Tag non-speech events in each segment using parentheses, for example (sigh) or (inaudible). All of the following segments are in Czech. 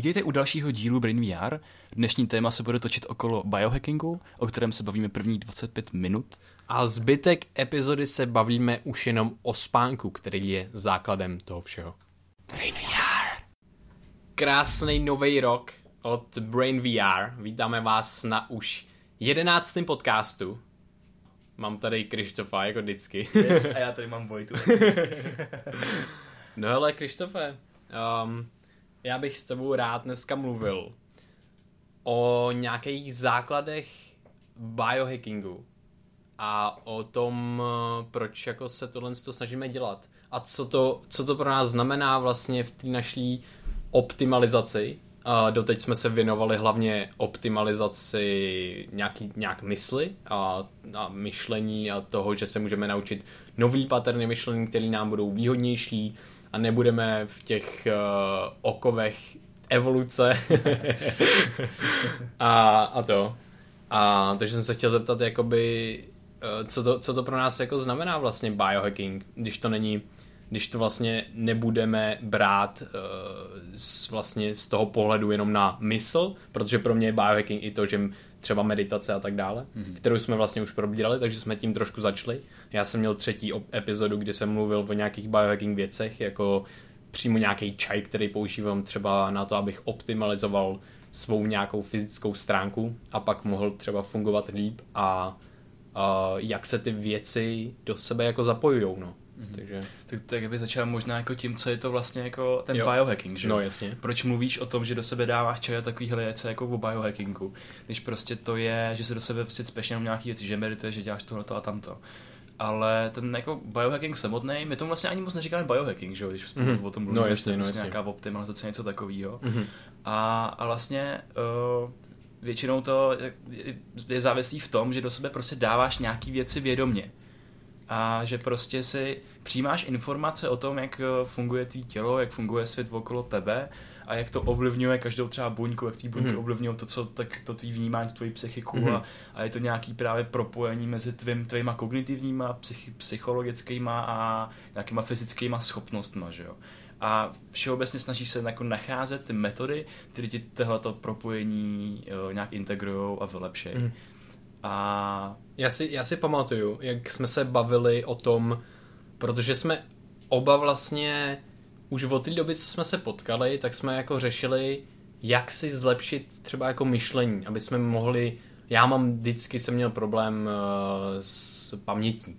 Vítejte u dalšího dílu Brain VR. Dnešní téma se bude točit okolo biohackingu, o kterém se bavíme první 25 minut. A zbytek epizody se bavíme už jenom o spánku, který je základem toho všeho. Brain VR. Krásný nový rok od Brain VR. Vítáme vás na už jedenáctém podcastu. Mám tady Krištofa jako vždycky. Yes, a já tady mám Vojtu. (laughs) no hele, Krištofe, um, já bych s tebou rád dneska mluvil o nějakých základech biohackingu a o tom, proč jako se tohle to snažíme dělat a co to, co to pro nás znamená vlastně v té naší optimalizaci. A doteď jsme se věnovali hlavně optimalizaci nějaký, nějak mysli a, a myšlení a toho, že se můžeme naučit nový paterny myšlení, které nám budou výhodnější a nebudeme v těch uh, okovech evoluce (laughs) a, a to. A takže jsem se chtěl zeptat, jakoby, uh, co, to, co to pro nás jako znamená vlastně biohacking, když to není, když to vlastně nebudeme brát uh, z, vlastně z toho pohledu jenom na mysl, protože pro mě je biohacking i to, že třeba meditace a tak dále, mm-hmm. kterou jsme vlastně už probírali, takže jsme tím trošku začali. Já jsem měl třetí epizodu, kde jsem mluvil o nějakých biohacking věcech, jako přímo nějaký čaj, který používám třeba na to, abych optimalizoval svou nějakou fyzickou stránku a pak mohl třeba fungovat líp a, a jak se ty věci do sebe jako zapojujou, no. Mm-hmm. Takže... Tak, tak by začal možná jako tím, co je to vlastně jako ten jo. biohacking, že? No jasně. Proč mluvíš o tom, že do sebe dáváš čaj a takovýhle věci jako o biohackingu, když prostě to je, že se do sebe prostě speš jenom nějaký věci, že medituješ, že děláš tohle a tamto. Ale ten jako biohacking samotný, my tomu vlastně ani moc neříkáme biohacking, že když mm-hmm. o tom mluvíme, no, jasně, no, vlastně jasně. nějaká optimalizace, něco takového. Mm-hmm. A, a vlastně uh, většinou to je, je závislý v tom, že do sebe prostě dáváš nějaký věci vědomě a že prostě si přijímáš informace o tom, jak eh, funguje tvý tělo, jak funguje svět okolo tebe a jak to ovlivňuje každou třeba buňku, jak tvý buňky mm-hmm. ovlivňují to, co, tak to tvý vnímání, tvoji psychiku mm-hmm. a, a, je to nějaký právě propojení mezi tvým, tvýma kognitivníma, psych, psychologickýma a nějakýma fyzickýma schopnostma, že jo. A všeobecně snaží se jako nacházet ty metody, které ti tohleto propojení jo, nějak integrují a vylepšejí. Mm. A já si, já si pamatuju, jak jsme se bavili o tom, protože jsme oba vlastně už od té doby, co jsme se potkali, tak jsme jako řešili, jak si zlepšit třeba jako myšlení, aby jsme mohli, já mám vždycky jsem měl problém uh, s pamětí,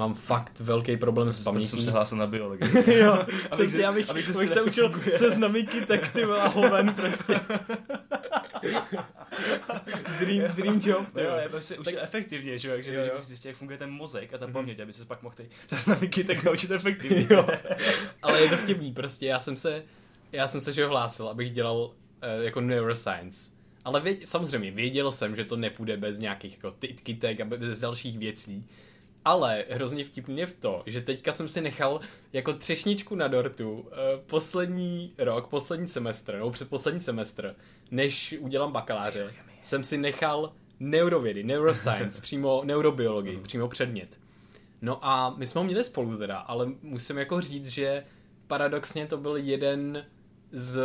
Mám fakt velký problém s pamětí. jsem se hlásil na biologii. (laughs) jo, přesně, já bych, abych se, se učil se znamiky, tak ty byla hoven prostě. (laughs) dream, dream job. No, jo, já se učil tak, efektivně, že jo, takže jo, jo. zjistit, jak funguje ten mozek a ta mm-hmm. paměť, aby se pak mohl se znamiky tak (laughs) naučit efektivně. jo. Ale je to vtipný, prostě já jsem se, já jsem se že hlásil, abych dělal uh, jako neuroscience. Ale věd, samozřejmě věděl jsem, že to nepůjde bez nějakých jako kytek a bez dalších věcí. Ale hrozně vtipný je v to, že teďka jsem si nechal jako třešničku na dortu uh, poslední rok, poslední semestr, nebo předposlední semestr, než udělám bakaláře, jsem si nechal neurovědy, neuroscience, (laughs) přímo neurobiologii, mm. přímo předmět. No a my jsme ho měli spolu teda, ale musím jako říct, že paradoxně to byl jeden z...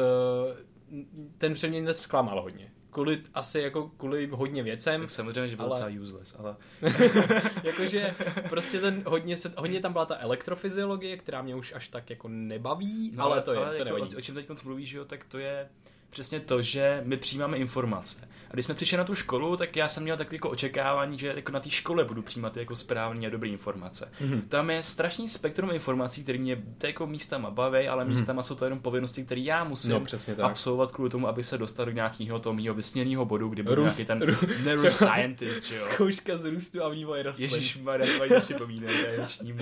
Ten předmět mě zklamal hodně kvůli, asi jako kvůli hodně věcem. Tak samozřejmě, že byl ale... docela useless, ale... (laughs) Jakože prostě ten hodně, se, hodně tam byla ta elektrofyziologie, která mě už až tak jako nebaví, no, ale to je, ale to jako nevadí. O, o čem teď mluvíš, jo, tak to je přesně to, že my přijímáme informace. A když jsme přišli na tu školu, tak já jsem měl takové jako očekávání, že jako na té škole budu přijímat jako správné a dobré informace. Mm-hmm. Tam je strašný spektrum informací, které mě jako místama baví, ale mm-hmm. místama jsou to jenom povinnosti, které já musím no, absolvovat kvůli tomu, aby se dostal do nějakého toho mého vysněného bodu, kdy byl nějaký ten neuroscientist, že jo. Zkouška z růstu a vývoje rostlin. Ježíš, to připomínají, to je noční (laughs)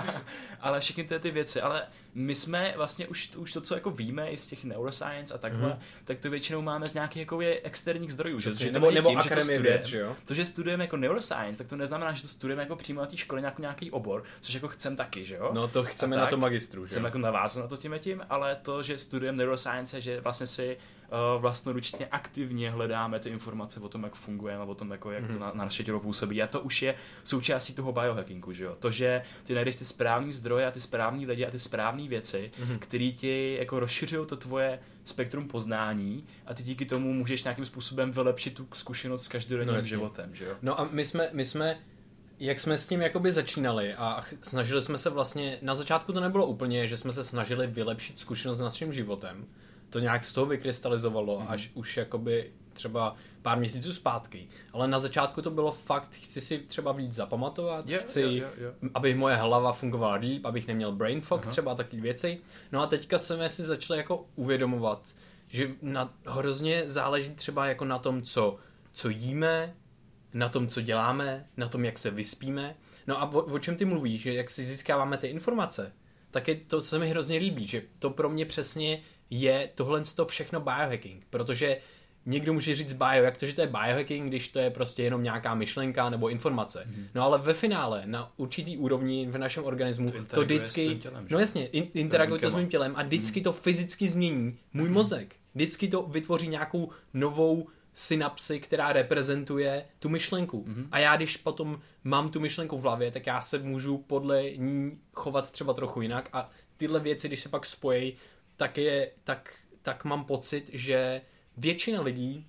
(laughs) ale všechny ty, ty věci, ale my jsme vlastně už, už to, co jako víme i z těch neuroscience a takhle, mm-hmm. tak to většinou máme z nějakých jako je externích zdrojů. Přesně, že, nebo, nebo tím, akademie věd, že jo? To, že studujeme jako neuroscience, tak to neznamená, že to studujeme jako přímo na té škole nějaký, nějaký obor, což jako chcem taky, že jo? No to chceme na to magistru, že Chceme jako navázat na to tím tím, ale to, že studujeme neuroscience, že vlastně si vlastnoručně aktivně hledáme ty informace o tom, jak fungujeme, o tom, jako, jak mm-hmm. to na, na naše tělo působí. A to už je součástí toho biohackingu, že jo? To, že ty najdeš ty správné zdroje a ty správné lidi a ty správné věci, mm-hmm. které ti jako rozšiřují to tvoje spektrum poznání a ty díky tomu můžeš nějakým způsobem vylepšit tu zkušenost s každodenním no, životem, že jo? No a my jsme, my jsme jak jsme s tím jakoby začínali a snažili jsme se vlastně, na začátku to nebylo úplně, že jsme se snažili vylepšit zkušenost s naším životem, to nějak z toho vykrystalizovalo mm-hmm. až už jakoby třeba pár měsíců zpátky. Ale na začátku to bylo fakt, chci si třeba víc zapamatovat, yeah, chci, yeah, yeah, yeah. aby moje hlava fungovala líp, abych neměl brain fog, uh-huh. třeba takové věci. No a teďka jsme si začali jako uvědomovat, že na, hrozně záleží třeba jako na tom, co, co jíme, na tom, co děláme, na tom, jak se vyspíme. No a o, o čem ty mluvíš, že jak si získáváme ty informace, tak je to, co se mi hrozně líbí, že to pro mě přesně je tohle to všechno biohacking, protože někdo může říct bio, jak to, že to je biohacking, když to je prostě jenom nějaká myšlenka nebo informace. Mm. No ale ve finále, na určitý úrovni v našem organismu, to, to vždycky, tělem, no jasně, in, interaguje to s mým tělem a vždycky mm. to fyzicky změní můj mm. mozek. Vždycky to vytvoří nějakou novou synapsy, která reprezentuje tu myšlenku. Mm-hmm. A já, když potom mám tu myšlenku v hlavě, tak já se můžu podle ní chovat třeba trochu jinak a tyhle věci, když se pak spojí, tak, je, tak, tak mám pocit, že většina lidí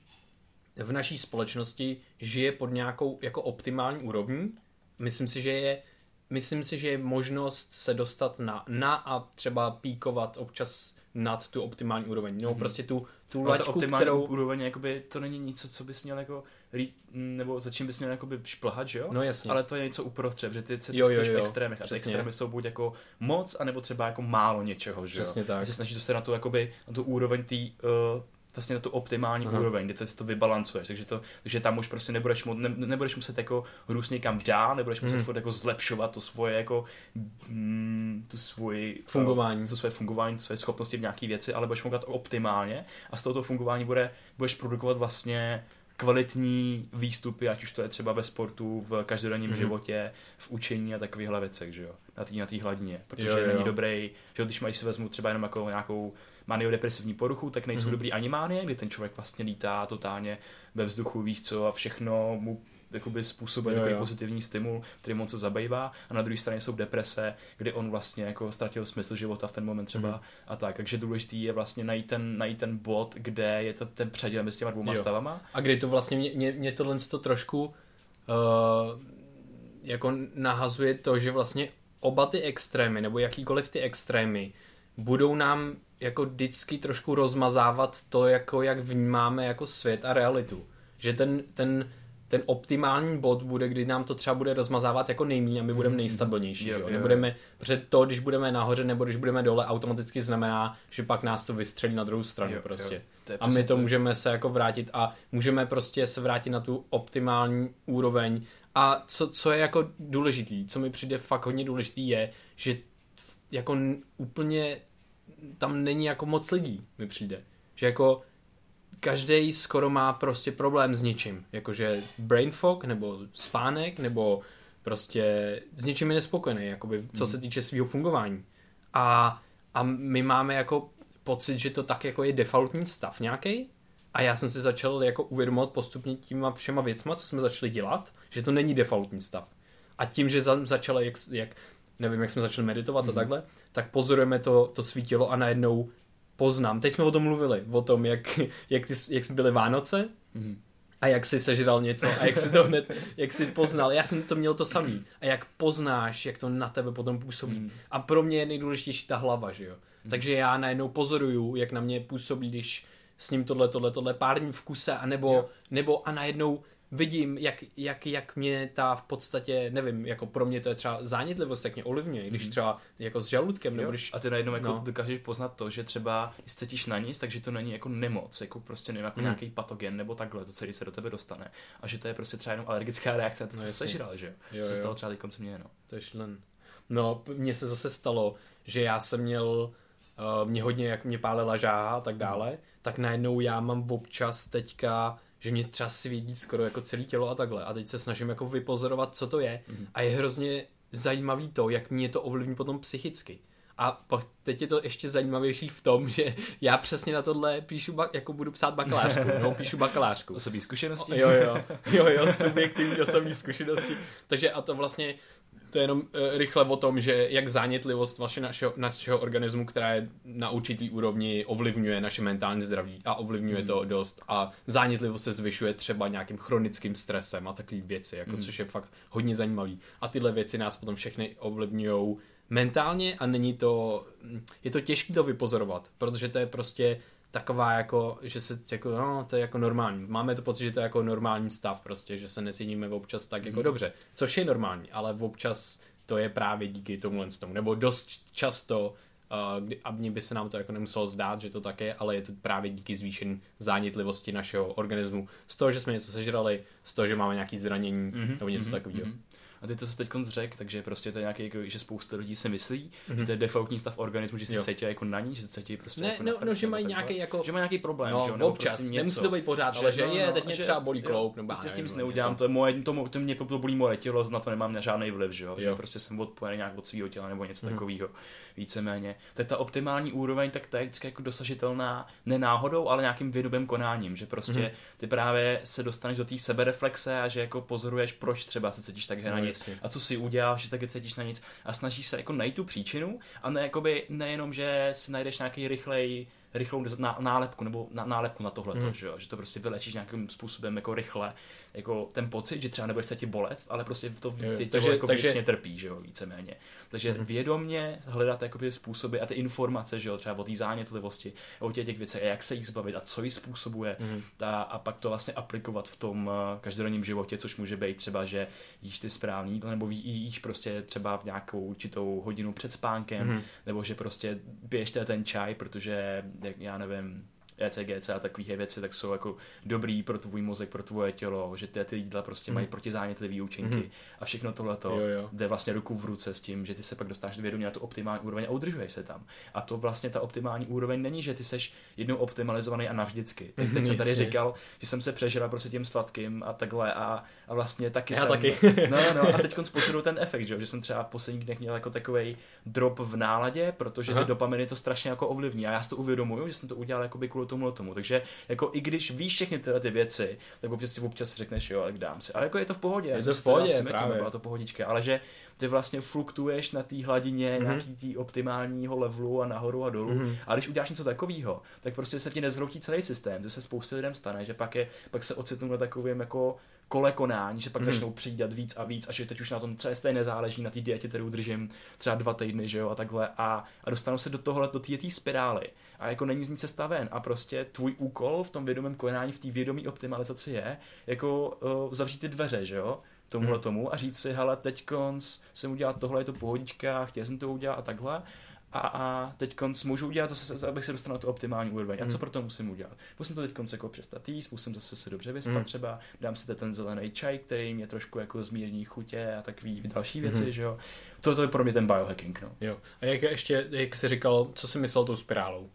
v naší společnosti žije pod nějakou jako optimální úrovní. Myslím si, že je myslím si, že je možnost se dostat na, na a třeba píkovat občas nad tu optimální úroveň. No mm-hmm. prostě tu, tu no, laťku, optimální kterou... úroveň, jakoby, to není něco, co bys měl jako nebo za čím bys měl jakoby šplhat, že jo? No jasně. Ale to je něco uprostřed, že ty se jo, jo, jo. v extrémech. A ty extrémy jsou buď jako moc, anebo třeba jako málo něčeho, že jo? Přesně tak. Se snažíš se na tu, jakoby, na tu úroveň té uh, vlastně na tu optimální Aha. úroveň, kdy to, to vybalancuješ, takže, to, takže tam už prostě nebudeš, mu, ne, nebudeš muset jako růst někam dál, nebudeš muset hmm. furt jako zlepšovat to svoje jako mm, tu svoji fungování, to svoje fungování, to svoje schopnosti v nějaké věci, ale budeš fungovat optimálně a z tohoto fungování bude, budeš produkovat vlastně kvalitní výstupy, ať už to je třeba ve sportu, v každodenním mm-hmm. životě, v učení a takovýchhle věcech, že jo, na té na tý hladině, protože jo, jo. není dobrý, že když mají si vezmu třeba jenom jako nějakou maniodepresivní poruchu, tak nejsou mm-hmm. dobrý ani mánie, kdy ten člověk vlastně lítá totálně ve vzduchu, víš co, a všechno mu jakoby způsobuje jo, jo. pozitivní stimul, který moc se zabývá a na druhé straně jsou deprese, kdy on vlastně jako ztratil smysl života v ten moment třeba mm. a tak. Takže důležitý je vlastně najít ten, najít ten bod, kde je to ten předěl mezi těma dvouma jo. stavama. A kdy to vlastně mě, mě, mě tohle to trošku uh, jako nahazuje to, že vlastně oba ty extrémy, nebo jakýkoliv ty extrémy, budou nám jako vždycky trošku rozmazávat to, jako jak vnímáme jako svět a realitu. Že ten, ten, ten optimální bod bude, kdy nám to třeba bude rozmazávat jako nejméně a my budeme mhm. nejstabilnější. Jo, jo, Nebudeme, protože to, když budeme nahoře nebo když budeme dole, automaticky znamená, že pak nás to vystřelí na druhou stranu jo, prostě. Jo, a my to můžeme se jako vrátit a můžeme prostě se vrátit na tu optimální úroveň. A co, co je jako důležitý, co mi přijde fakt hodně důležitý je, že jako úplně tam není jako moc lidí, mi přijde. Že jako každý skoro má prostě problém s něčím. Jakože brain fog, nebo spánek, nebo prostě s něčím je nespokojený, jakoby, co hmm. se týče svého fungování. A, a my máme jako pocit, že to tak jako je defaultní stav nějaký. A já jsem si začal jako uvědomovat postupně těma všema věcma, co jsme začali dělat, že to není defaultní stav. A tím, že za, začalo, jak, jak nevím, jak jsme začali meditovat mm. a mhm. takhle, tak pozorujeme to, to svítilo a najednou poznám. Teď jsme o tom mluvili, o tom, jak, jak, ty, jak byly Vánoce mm. a jak si sežral něco a jak si to hned, jak si poznal. Já jsem to měl to samý. A jak poznáš, jak to na tebe potom působí. Mm. A pro mě je nejdůležitější ta hlava, že jo. Mm. Takže já najednou pozoruju, jak na mě působí, když s ním tohle, tohle, tohle pár dní v kuse, anebo, nebo a najednou vidím, jak, jak, jak mě ta v podstatě, nevím, jako pro mě to je třeba zánětlivost, jak mě ovlivňuje, když mhm. třeba jako s žaludkem, jo. nebo když... A ty najednou jako no. dokážeš poznat to, že třeba když cítíš na nic, takže to není jako nemoc, jako prostě nevím, jako mm. nějaký patogen nebo takhle, to celý se do tebe dostane. A že to je prostě třeba jenom alergická reakce na to, co no, jsi sežral, že jo? Se stalo třeba teď koncem mě, no. To je šlen. No, mně se zase stalo, že já jsem měl uh, mě hodně, jak mě pálila žáha a tak dále, mm. tak najednou já mám občas teďka že mě třeba svídí skoro jako celé tělo a takhle. A teď se snažím jako vypozorovat, co to je. Mm-hmm. A je hrozně zajímavý to, jak mě to ovlivní potom psychicky. A teď je to ještě zajímavější v tom, že já přesně na tohle píšu, ba, jako budu psát bakalářku, no, píšu bakalářku. Osobní zkušenosti? Jo, jo, jo, jo, (laughs) subjektivní osobní zkušenosti. Takže a to vlastně to je jenom uh, rychle o tom, že jak zánětlivost vaše, našeho, našeho organismu, která je na určitý úrovni, ovlivňuje naše mentální zdraví a ovlivňuje mm. to dost. A zánětlivost se zvyšuje třeba nějakým chronickým stresem a takové věci, jako, mm. což je fakt hodně zajímavý. A tyhle věci nás potom všechny ovlivňují mentálně a není to, je to těžké to vypozorovat, protože to je prostě taková jako, že se jako, no, to je jako normální. Máme to pocit, že to je jako normální stav prostě, že se necítíme občas tak jako mm. dobře, což je normální, ale občas to je právě díky tomu tomu, nebo dost často Uh, kdy, a mně by se nám to jako nemuselo zdát, že to tak je, ale je to právě díky zvýšení zánětlivosti našeho organismu. Z toho, že jsme něco sežrali, z toho, že máme nějaké zranění mm-hmm, nebo něco mm-hmm, takového. Mm-hmm. A ty to se teď řekl, takže prostě to je nějaký, jako, že spousta lidí si myslí, mm-hmm. že to je defaultní stav organismu, že se cítí jako na ní, že se cítí prostě ne, jako no, no, že mají nějaký jako... Že mají nějaký problém, no, že jo, občas, prostě něco. nemusí to být pořád, že, ale že no, je, no, teď mě třeba bolí kloub, nebo prostě s tím nic neudělám, to, je moje, to, to, mě to bolí moje tělo, na to nemám žádný vliv, že jo, že prostě jsem odpojený nějak od svého těla nebo něco mm-hmm. takového, víceméně. To je ta optimální úroveň, tak ta je vždycky jako dosažitelná ne náhodou, ale nějakým vědomým konáním, že prostě mm-hmm. ty právě se dostaneš do té sebereflexe a že jako pozoruješ, proč třeba se cítíš tak no, a co si uděláš, že taky cítíš na nic a snažíš se jako najít tu příčinu a ne, jakoby, nejenom, že si najdeš nějaký rychlej rychlou nálepku nebo nálepku na tohle, mm. že, že to prostě vylečíš nějakým způsobem jako rychle, jako ten pocit, že třeba nebude se ti bolet, ale prostě to ty jo, takže, jako takže... trpí, že jo, víceméně. Takže mm-hmm. vědomně hledat jakoby způsoby a ty informace, že jo, třeba o té zánětlivosti, o těch, těch věcech, jak se jich zbavit a co ji způsobuje mm-hmm. ta, a pak to vlastně aplikovat v tom uh, každodenním životě, což může být třeba, že jíš ty správný jídlo, nebo jíš prostě třeba v nějakou určitou hodinu před spánkem, mm-hmm. nebo že prostě piješ ten čaj, protože, já nevím, ECGC a takové věci, tak jsou jako dobrý pro tvůj mozek, pro tvoje tělo, že ty, ty jídla prostě mm. mají protizánětlivé účinky mm. a všechno tohle jde vlastně ruku v ruce s tím, že ty se pak dostáš vědomě na tu optimální úroveň a udržuješ se tam. A to vlastně ta optimální úroveň není, že ty seš jednou optimalizovaný a navždycky. Teď, teď jsem tady říkal, že jsem se přežila prostě tím sladkým a takhle a, a vlastně taky Já jsem... taky. (laughs) no, no a (laughs) teď pozoruju ten efekt, že, že jsem třeba v posledních dnech měl jako takový drop v náladě, protože Aha. ty dopaminy to strašně jako ovlivní a já si to uvědomuju, že jsem to udělal jako by kvůli tomu tomu. Takže jako i když víš všechny tyhle ty věci, tak občas si občas řekneš, jo, tak dám si. Ale jako je to v pohodě. Je to v pohodě, právě. Byla to pohodička, ale že ty vlastně fluktuješ na té hladině mm-hmm. nějaký tý optimálního levelu a nahoru a dolů. Mm-hmm. A když uděláš něco takového, tak prostě se ti nezhroutí celý systém. To se spousta lidem stane, že pak, je, pak se ocitnou na takovém jako kole konání, že pak mm. začnou přijídat víc a víc a že teď už na tom třeba stejně nezáleží na té dietě, kterou držím třeba dva týdny, že jo, a takhle a, a dostanou se do tohohle, do té spirály a jako není z ní cesta ven a prostě tvůj úkol v tom vědomém konání, v té vědomé optimalizaci je jako uh, zavřít ty dveře, že jo, tomuhle hmm. tomu a říct si, hele, teď jsem udělal tohle, je to pohodička, chtěl jsem to udělat a takhle a, a teď konc můžu udělat zase, abych se dostal na tu optimální úroveň. A co hmm. pro to musím udělat? Musím to teď konc jako přestat jíst, musím zase se dobře vyspat hmm. třeba, dám si ten zelený čaj, který mě trošku jako zmírní chutě a takový další věci, hmm. že jo. To, to je pro mě ten biohacking, no. Jo. A jak ještě, jak jsi říkal, co jsi myslel tou spirálou?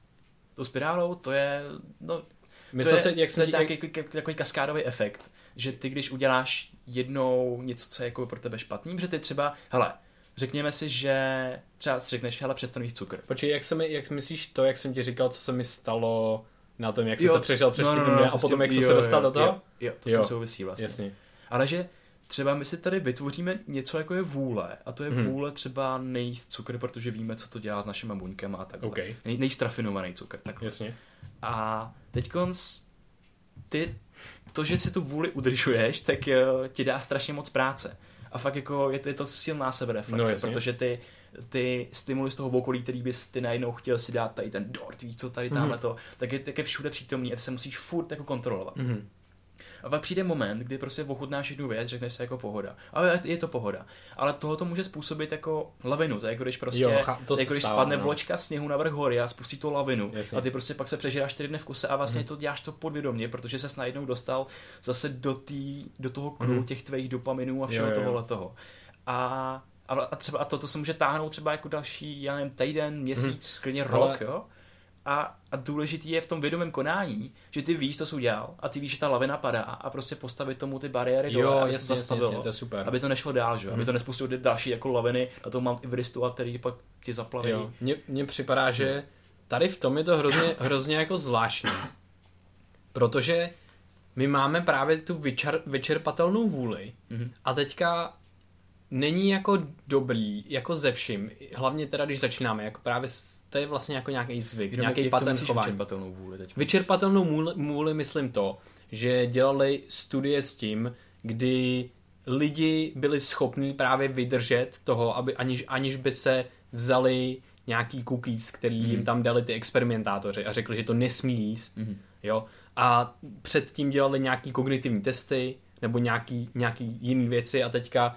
tou spirálou, to je, no, My to zase, je, jak to je takový, takový kaskádový efekt, že ty, když uděláš jednou něco, co je jako pro tebe špatný, že ty třeba, hele, řekněme si, že třeba si řekneš, hele, přestanu jíst cukr. Počkej, jak, se mi, jak myslíš to, jak jsem ti říkal, co se mi stalo na tom, jak jo, jsem se přešel přes no, no, no, a potom, jak jo, jsem se dostal jo, do toho? Jo, jo to jo. s tím souvisí vlastně. Jasně. Ale že třeba my si tady vytvoříme něco, jako je vůle. A to je hmm. vůle třeba nejíst cukr, protože víme, co to dělá s našimi buňkami a takhle. Okay. Nej, nejst rafinovaný cukr. Takhle. Jasně. A teď ty, to, že si tu vůli udržuješ, tak uh, ti dá strašně moc práce. A fakt jako je to, je to silná sebereflexe, no, protože ty, ty stimuly z toho okolí, který bys ty najednou chtěl si dát tady ten dort, víc co tady tamhle mm-hmm. to, tak je, tak je všude přítomný a ty se musíš furt jako kontrolovat. Mm-hmm. A pak přijde moment, kdy prostě ochutnáš jednu věc, řekneš si jako pohoda. Ale je to pohoda. Ale toho to může způsobit jako lavinu. To je jako když prostě, jo, to jako když stává, spadne no. vločka sněhu na vrch hory a spustí to lavinu. Jasně. A ty prostě pak se přežíráš čtyři dny v kuse a vlastně hmm. to děláš to podvědomě, protože se najednou dostal zase do, tý, do toho kruhu hmm. těch tvých dopaminů a všeho tohohle toho. A a, třeba a to, to se může táhnout třeba jako další, já nevím, týden, měsíc, hmm. klidně rok, Ale... jo? A, a důležitý je v tom vědomém konání, že ty víš, co jsi udělal a ty víš, že ta lavina padá a prostě postavit tomu ty bariéry Jo, dole, aby jasně, se zastavilo, jasně, to je super. aby to nešlo dál, že? aby to nespustilo ty další jako laviny a to mám Ivristu a který pak ti zaplaví. Jo, mně, mně připadá, že tady v tom je to hrozně, hrozně jako zvláštní. Protože my máme právě tu vyčer, vyčerpatelnou vůli Mhm. a teďka není jako dobrý, jako ze vším, hlavně teda když začínáme, jako právě to je vlastně jako nějaký zvyk, nějaký patent chování. vyčerpatelnou vůli teď? Vyčerpatelnou můli, myslím to, že dělali studie s tím, kdy lidi byli schopní právě vydržet toho, aby aniž, aniž by se vzali nějaký cookies, který Mhm. jim tam dali ty experimentátoři a řekli, že to nesmí jíst. Mhm. Jo? A předtím dělali nějaký kognitivní testy nebo nějaký, nějaký jiný věci a teďka,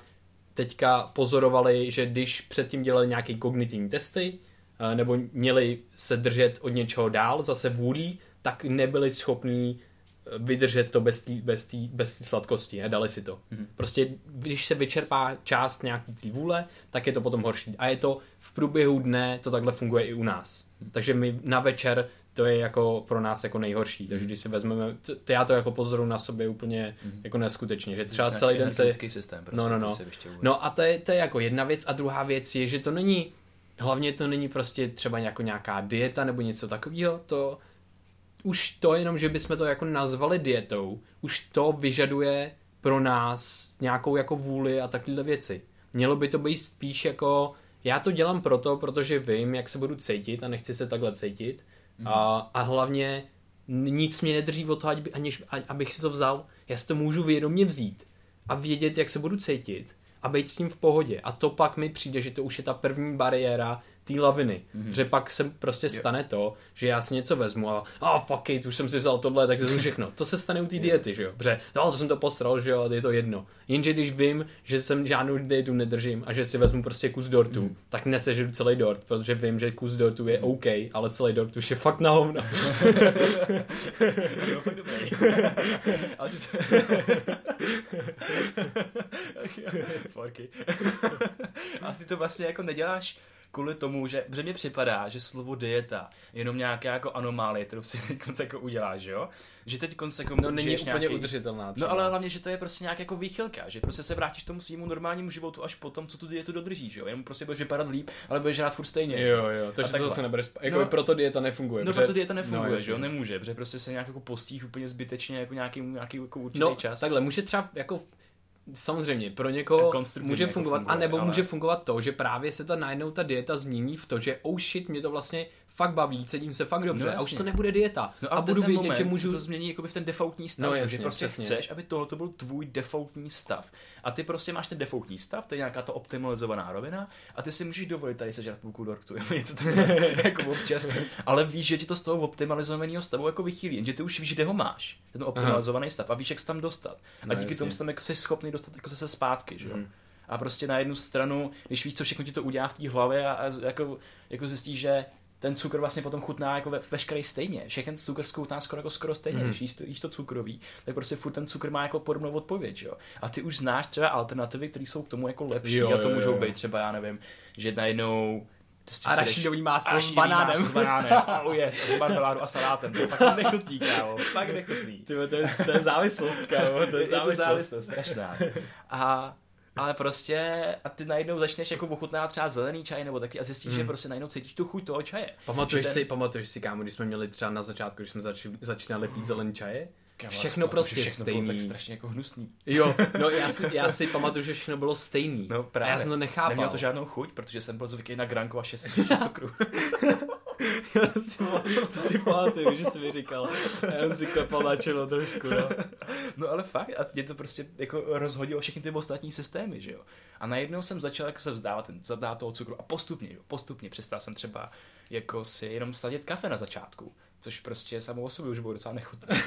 teďka pozorovali, že když předtím dělali nějaký kognitivní testy eh, nebo měli se držet od něčeho dál, zase vůlí, tak nebyli schopní eh, vydržet to bez té bez tý, bez tý sladkosti a dali si to. Mhm. Prostě když se vyčerpá část nějaký té vůle, tak je to potom horší. A je to v průběhu dne, to takhle funguje i u nás. Takže my na večer to je jako pro nás jako nejhorší. Takže když si vezmeme, to, to já to jako pozoru na sobě úplně jako neskutečně, že třeba celý den se... systém, prostě, No, no, no. se. No a to je, to je jako jedna věc a druhá věc je, že to není, hlavně to není prostě třeba jako nějaká dieta nebo něco takového, to už to jenom, že bychom to jako nazvali dietou, už to vyžaduje pro nás nějakou jako vůli a takovéhle věci. Mělo by to být spíš jako, já to dělám proto, protože vím, jak se budu cítit a nechci se takhle cítit Mhm. a, a hlavně nic mě nedrží od toho, ať by- aniž, abych si to vzal. Já si to můžu vědomě vzít a vědět, jak se budu cítit a být s tím v pohodě. A to pak mi přijde, že to už je ta první bariéra té laviny. Mm-hmm. Že pak se prostě stane to, že já si něco vezmu a a oh, fuck it, už jsem si vzal tohle, tak to všechno. To se stane u té diety, že jo. Protože no, to jsem to posral, že jo, je to jedno. Jenže když vím, že jsem žádnou dietu nedržím a že si vezmu prostě kus dortu, mm. tak nesežeru celý dort, protože vím, že kus dortu je OK, ale celý dort už je fakt na hovno. No, fakt dobrý. Ale ty to... (laughs) (laughs) Forky. (laughs) A ty to vlastně jako neděláš kvůli tomu, že, že mně připadá, že slovo dieta je jenom nějaká jako anomálie, kterou si (laughs) teď jako uděláš, že jo? Že teď jako No není úplně nějaký... udržitelná. No třeba. ale hlavně, že to je prostě nějak jako výchylka, že prostě se vrátíš k tomu svýmu normálnímu životu až potom, co tu dietu dodržíš, že jo? Jenom prostě budeš vypadat líp, ale budeš žrát furt stejně. že Jo, jo, takže to zase nebereš, jako No. no, proto dieta nefunguje. No protože- proto dieta nefunguje, no, že jo, nemůže, protože prostě se nějak jako postíš úplně zbytečně jako nějaký, nějaký jako určitý No, čas. takhle, může třeba jako samozřejmě pro někoho může jako fungovat, a nebo může fungovat to, že právě se ta najednou ta dieta změní v to, že oh shit, mě to vlastně fakt baví, cítím se fakt dobře No, a už to nebude dieta. No a, a, budu vědět, moment že můžu... se to změní jako v ten defaultní stav, No, že- jasně, že prostě přesně. chceš, aby tohle to byl tvůj defaultní stav. A ty prostě máš ten defaultní stav, to je nějaká ta optimalizovaná rovina a ty si můžeš dovolit tady sežrat půlku dortu (laughs) nebo něco takového, (laughs) jako občas. Ale víš, že ti to z toho optimalizovaného stavu jako vychýlí, jenže ty už víš, kde ho máš, ten optimalizovaný stav a víš, jak se tam dostat. A No, díky jasně. tomu jsi tam jako jsi schopný dostat jako zase zpátky, že jo. Mhm. A prostě na jednu stranu, když víš, co všechno ti to udělá v té hlavě a, a jako, jako zjistíš, že ten cukr vlastně potom chutná jako ve, veškerý stejně. Všechny cukr chutná skoro jako skoro stejně. Mm. Když jíš to, jíš to cukrový, tak prostě furt ten cukr má jako podobnou odpověď, jo. A ty už znáš třeba alternativy, které jsou k tomu jako lepší Jo, a to jo, můžou jo. být třeba, já nevím, že najednou jdeš- Arašidový máslo s banánem. (laughs) máslo s banánem. Oh yes, a s marmeládou a salátem. To fakt nechutný, kámo. Fakt nechutný. Ty, to, je, to je závislost, kámo, to je Je to závislost. závislost, strašná. A ale prostě a ty najednou začneš jako ochutnávat třeba zelený čaj nebo taky a zjistíš, Hmm. že prostě najednou cítíš tu chuť toho čaje. Pamatuješ ten- si, pamatuješ si, kámo, když jsme měli třeba na začátku, když jsme začali, začínali pít zelený čaje? Všechno prostě všechno bylo stejný. tak strašně jako hnusný. Jo, (laughs) no já si, já si pamatuju, že všechno bylo stejný. No právě. A já jsem to nechápal. Nemělo to žádnou chuť, protože jsem byl zvyklý na granko a 6 cukru. to (laughs) si, to si pamatuju, že jsi mi říkal. A jsem si klepal na čelo trošku, no. No ale fakt, a mě to prostě jako rozhodilo všechny ty ostatní systémy, že jo. A najednou jsem začal jako se vzdávat, ten, vzdávat toho cukru a postupně, jo, postupně přestal jsem třeba jako si jenom sladit kafe na začátku, což prostě samo o sobě už bylo docela nechutné. (laughs)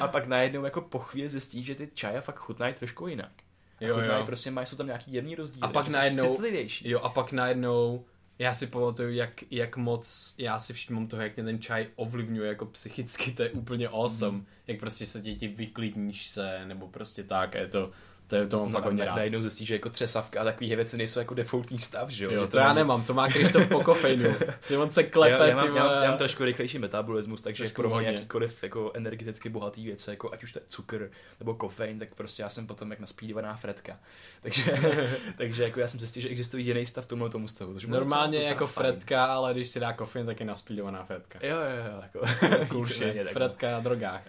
a pak najednou jako po chvíli zjistíš, že ty čaje fakt chutnají trošku jinak. A Jo, chutnají, jo. prostě mají, jsou tam nějaký jemný rozdíly. A pak najednou- citlivější. Jo, a pak najednou já si pamatuju, jak, jak moc já si všimnu toho, jak mě ten čaj ovlivňuje jako psychicky, to je úplně awesome. Mhm. Jak prostě se děti vyklidníš se, nebo prostě tak, a je to, To, je, to mám No, fakt hodně rád. najednou zjistí, že jako třesavka a takové věci nejsou jako defaultní stav, že jo? Jo, Že to já nemám, to má Krištof po kofeinu. (laughs) Simon se klepe, já, já, mám, já, mám, já mám trošku rychlejší metabolismus, takže Trošku pro mě hodně. jakýkoliv jako energeticky bohatý věci, jako ať už to je cukr nebo kofein, tak prostě já jsem potom jak naspídovaná Fredka. (laughs) Takže, (laughs) takže jako já jsem zjistil, že existuje jiný stav tomhle tomu stavu. což Normálně docela- docela jako fajn. Fredka, ale když si dá kofein, tak je naspídovaná Fredka. Jo, jo, jo, jako Cool no. Fredka na drogách.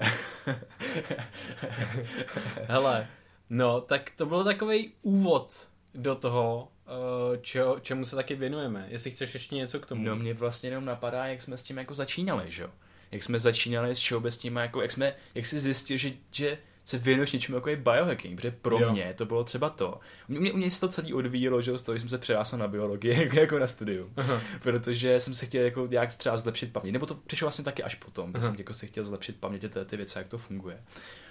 Hele, no, tak to byl takový úvod do toho, eh, čeho, čemu se taky věnujeme. Jestli chceš ještě něco k tomu. No mě vlastně jenom napadá, jak jsme s tím jako začínali, že jo? Jak jsme začínali s všeobecným, jako jak jsme, jak jsi zjistil, že, že se věnuješ něčemu jako je biohacking, protože pro Jo. mě to bylo třeba to. U mě, u mě se to celý odvíjelo, že jo, z toho, že jsem se přihlásil na biologii (laughs) jako, jako na studium. Aha. Protože jsem si chtěl jako nějak třeba zlepšit paměť. Nebo to přišlo vlastně taky až potom, že jsem jako si chtěl zlepšit paměť ty, ty věci, jak to funguje.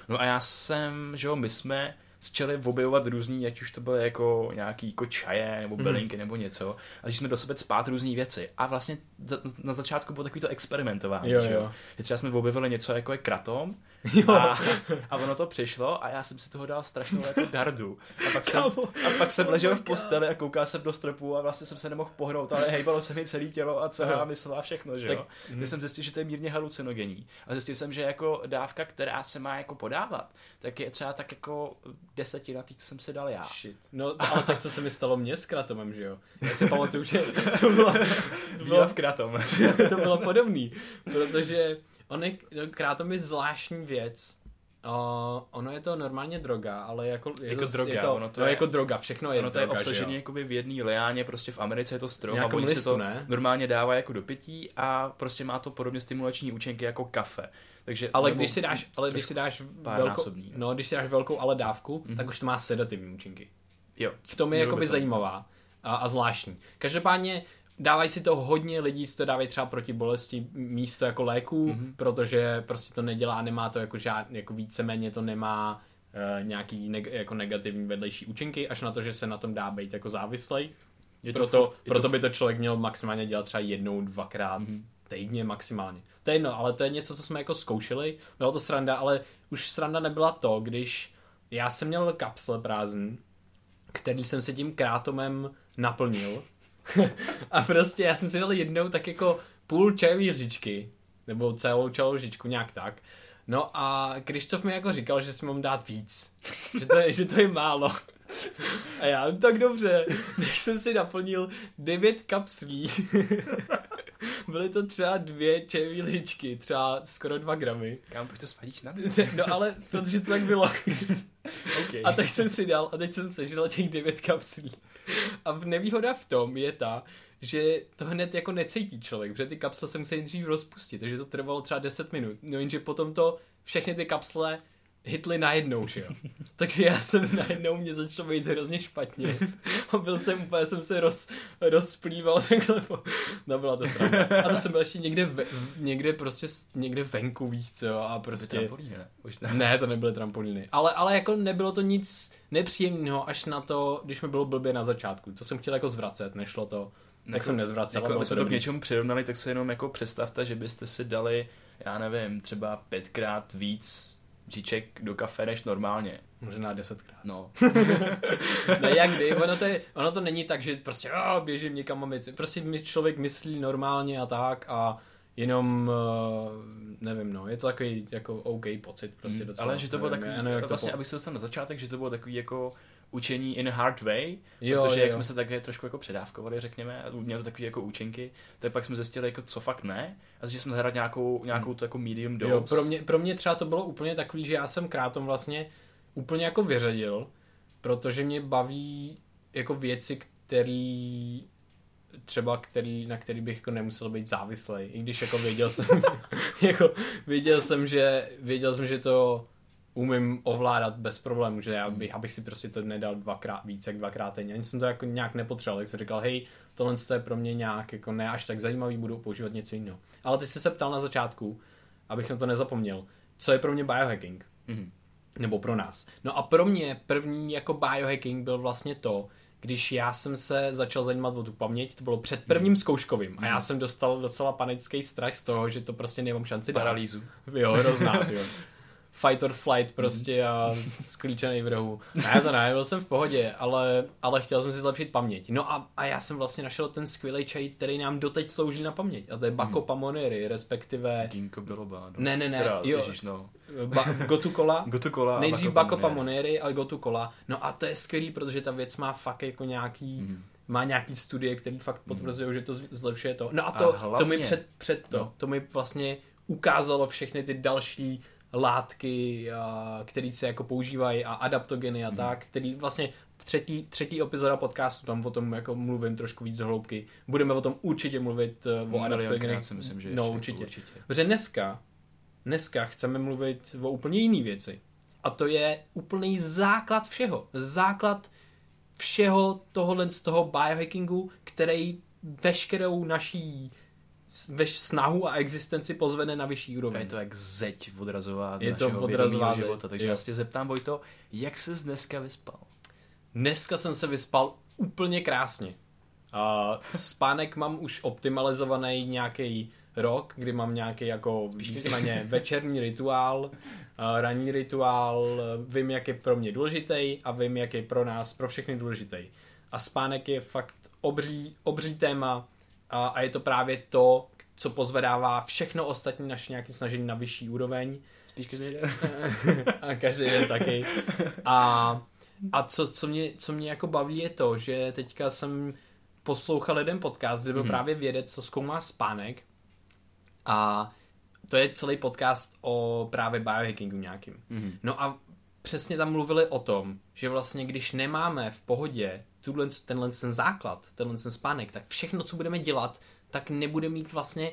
No a já jsem, že jo, my jsme začali objevovat různý, ať už to byly jako nějaký jako čaje nebo Mhm. bylinky nebo něco, a že jsme do sebe spát různé věci. A vlastně na začátku bylo takový to experimentování, Jo, že jo. jo. Že třeba jsme objevili něco jako je kratom Jo. a, a ono to přišlo a já jsem si toho dal strašnou jako dardu. A pak jsem, a pak jsem ležel v posteli a koukal jsem do stropu a vlastně jsem se nemohl pohnout, ale hejbalo se mi celé tělo a celá mysl a všechno, že jo. Tak- Tak, jsem zjistil, že to je mírně halucinogenní. A zjistil jsem, že jako dávka, která se má jako podávat, tak je třeba tak jako desetina tý, co jsem si dal já. Shit. No, ale tak co se mi stalo mně s kratomem, že jo? Já si pamatuju, že (laughs) to bylo, to bylo, v kratom. (laughs) to bylo podobný, protože on je, krátom je zvláštní věc. Uh, ono je to normálně droga, ale jako, je Jako to, droga, je to, ono to no, je- jako droga, všechno je Ono to je droga, že obsažené jakoby v jedné liáně, prostě v Americe je to strom Nějakém a oni listu, to ne? normálně dává jako do pití a prostě má to podobně stimulační účinky jako kafe. Takže, Ale když si dáš, ale když si dáš velkou, párnásobný, no. když si dáš velkou ale dávku, mm-hmm. tak už to má sedativní účinky. Jo. V tom je jakoby by to. zajímavá a, a zvláštní. Každopádně dávají si to hodně lidí, si to dávají třeba proti bolesti místo jako léků, mm-hmm. protože prostě to nedělá, nemá to jako žád, jako víceméně to nemá uh, nějaký neg- jako negativní vedlejší účinky, až na to, že se na tom dá být jako závislej. Je to proto, je to proto by to člověk měl maximálně dělat třeba jednou, dvakrát mm-hmm. týdně maximálně. To je jedno, ale to je něco, co jsme jako zkoušeli, bylo to sranda, ale už sranda nebyla to, když já jsem měl kapsle prázdný, který jsem se tím krátomem naplnil (laughs) a prostě já jsem si dal jednou tak jako půl čajové lžičky, nebo celou čajovou lžičku, nějak tak. No a Krištof mi jako říkal, že si mám dát víc, že to je, že to je málo. A já, "No tak dobře, (laughs) tak jsem si naplnil devět kapslí. (laughs) Byly to třeba dvě čajové lžičky, třeba skoro dva gramy. Kam, proč to svadíš na No ale, protože to tak bylo. okay. A tak jsem si dal, a teď jsem sežral těch devět kapslí. A v nevýhoda v tom je ta, že to hned jako necítí člověk, protože ty kapsle se musí nejdřív rozpustit, takže to trvalo třeba 10 minut. No jenže potom to všechny ty kapsle hitly najednou, že jo. (laughs) Takže já jsem najednou, mě začalo být hrozně špatně. A byl jsem úplně, jsem se roz, rozplýval takhle. po- No byla to sranda. A to jsem byl ještě někde, ve, někde prostě, někde venku, víš co, a prostě... Trampolíny, ne? Už ne. Ne, to nebyly trampolíny. Ale, ale jako nebylo to nic nepříjemného až na to, když mi bylo blbě na začátku. To jsem chtěl jako zvracet, nešlo to. Tak Jako- jsem nezvracel. Jako, aby jsme to k něčemu přirovnali, tak se jenom jako představte, že byste si dali, já nevím, třeba pětkrát víc říček do kafe než normálně. Možná desetkrát. No. (laughs) Ne, jak kdy, ono to, je, ono to není tak, že prostě oh, běžím někam a věci. Prostě my- člověk myslí normálně a tak a jenom, uh, nevím, no, je to takový jako OK pocit prostě docela. Mm, Ale že to bylo Nevím, takový, nevím, jak to vlastně, po- abych se dostal na začátek, že to bylo takový jako učení in a hard way, Jo, protože jo, jak jsme se také trošku jako předávkovali, řekněme, a mělo to takový jako účinky, tak pak jsme zjistili, jako co fakt ne, a začali jsme hledat nějakou, nějakou tu jako medium dose. Jo, pro mě, pro mě třeba to bylo úplně takový, že já jsem krátom vlastně úplně jako vyřadil, protože mě baví jako věci, který třeba který, na který bych jako nemusel být závislý, i když jako věděl jsem, (laughs) jako věděl jsem, že věděl jsem, že to umím ovládat bez problémů, že já bych, abych si prostě to nedal dvakrát víc jak dvakrát denně. Ani jsem to jako nějak nepotřeboval, tak jsem říkal, hej, tohle to je pro mě nějak jako ne až tak zajímavý, budu používat něco jiného. Ale ty jsi se ptal na začátku, abych na to nezapomněl, co je pro mě biohacking? Mhm. Nebo pro nás. No a pro mě první jako biohacking byl vlastně to, když já jsem se začal zajímat o tu paměť, to bylo před prvním zkouškovým a já jsem dostal docela panický strach z toho, že to prostě nemám šanci dát. Paralýzu. Jo, hrozná, jo. (laughs) fight or flight prostě a sklíčený v rohu. (laughs) Ne, to ne, byl jsem v pohodě, ale, ale chtěl jsem si zlepšit paměť. No a, a já jsem vlastně našel ten skvělý čaj, který nám doteď slouží na paměť. A to je Bako Pamonery, respektive... Ginkgo biloba. No. Ne, ne, ne, Teda, jo. ježiš, no. Ba, Gotu Cola. (laughs) Gotu Cola a Nejdřív Bako Bako Pamonery. Pamonery a Gotu Cola. No a to je skvělý, protože ta věc má fakt jako nějaký... Mhm. Má nějaký studie, které fakt potvrzují, že to zlepšuje to. No a A to, hlavně- to mi před, před to, No. to mi vlastně ukázalo všechny ty další látky, a, které se jako používají a adaptogeny a tak, který vlastně třetí, třetí epizoda podcastu, tam o tom jako mluvím trošku víc hloubky. Budeme o tom určitě mluvit eh, o adaptogenech. si myslím, že no, určitě. určitě. Protože dneska, dneska chceme mluvit o úplně jiné věci. A to je úplný základ všeho. Základ všeho tohohle z toho biohackingu, který veškerou naší veš snahu a existenci pozvene na vyšší A je úroveň. to jak zeď odrazová Je to našeho odrazová života. Takže jo. já se tě zeptám, Vojto, jak ses dneska vyspal? Dneska jsem se vyspal úplně krásně. A spánek mám už optimalizovaný nějaký rok, kdy mám nějaký jako víceméně večerní rituál, a ranní rituál, vím, jak je pro mě důležitý a vím, jak je pro nás, pro všechny důležitý. A spánek je fakt obří, obří téma a, a je to právě to, co pozvedává všechno ostatní naše nějaké snažení na vyšší úroveň Spíš každý den? (laughs) a každý den taky. A, a co, co, mě, co mě jako baví je to, že teďka jsem poslouchal jeden podcast, kde byl Mhm. právě vědec, co zkoumá spánek a to je celý podcast o právě biohackingu nějakým. Mhm. No a přesně tam mluvili o tom, že vlastně když nemáme v pohodě tuhle, tenhle ten základ, tenhle ten spánek, tak všechno, co budeme dělat, tak nebude mít vlastně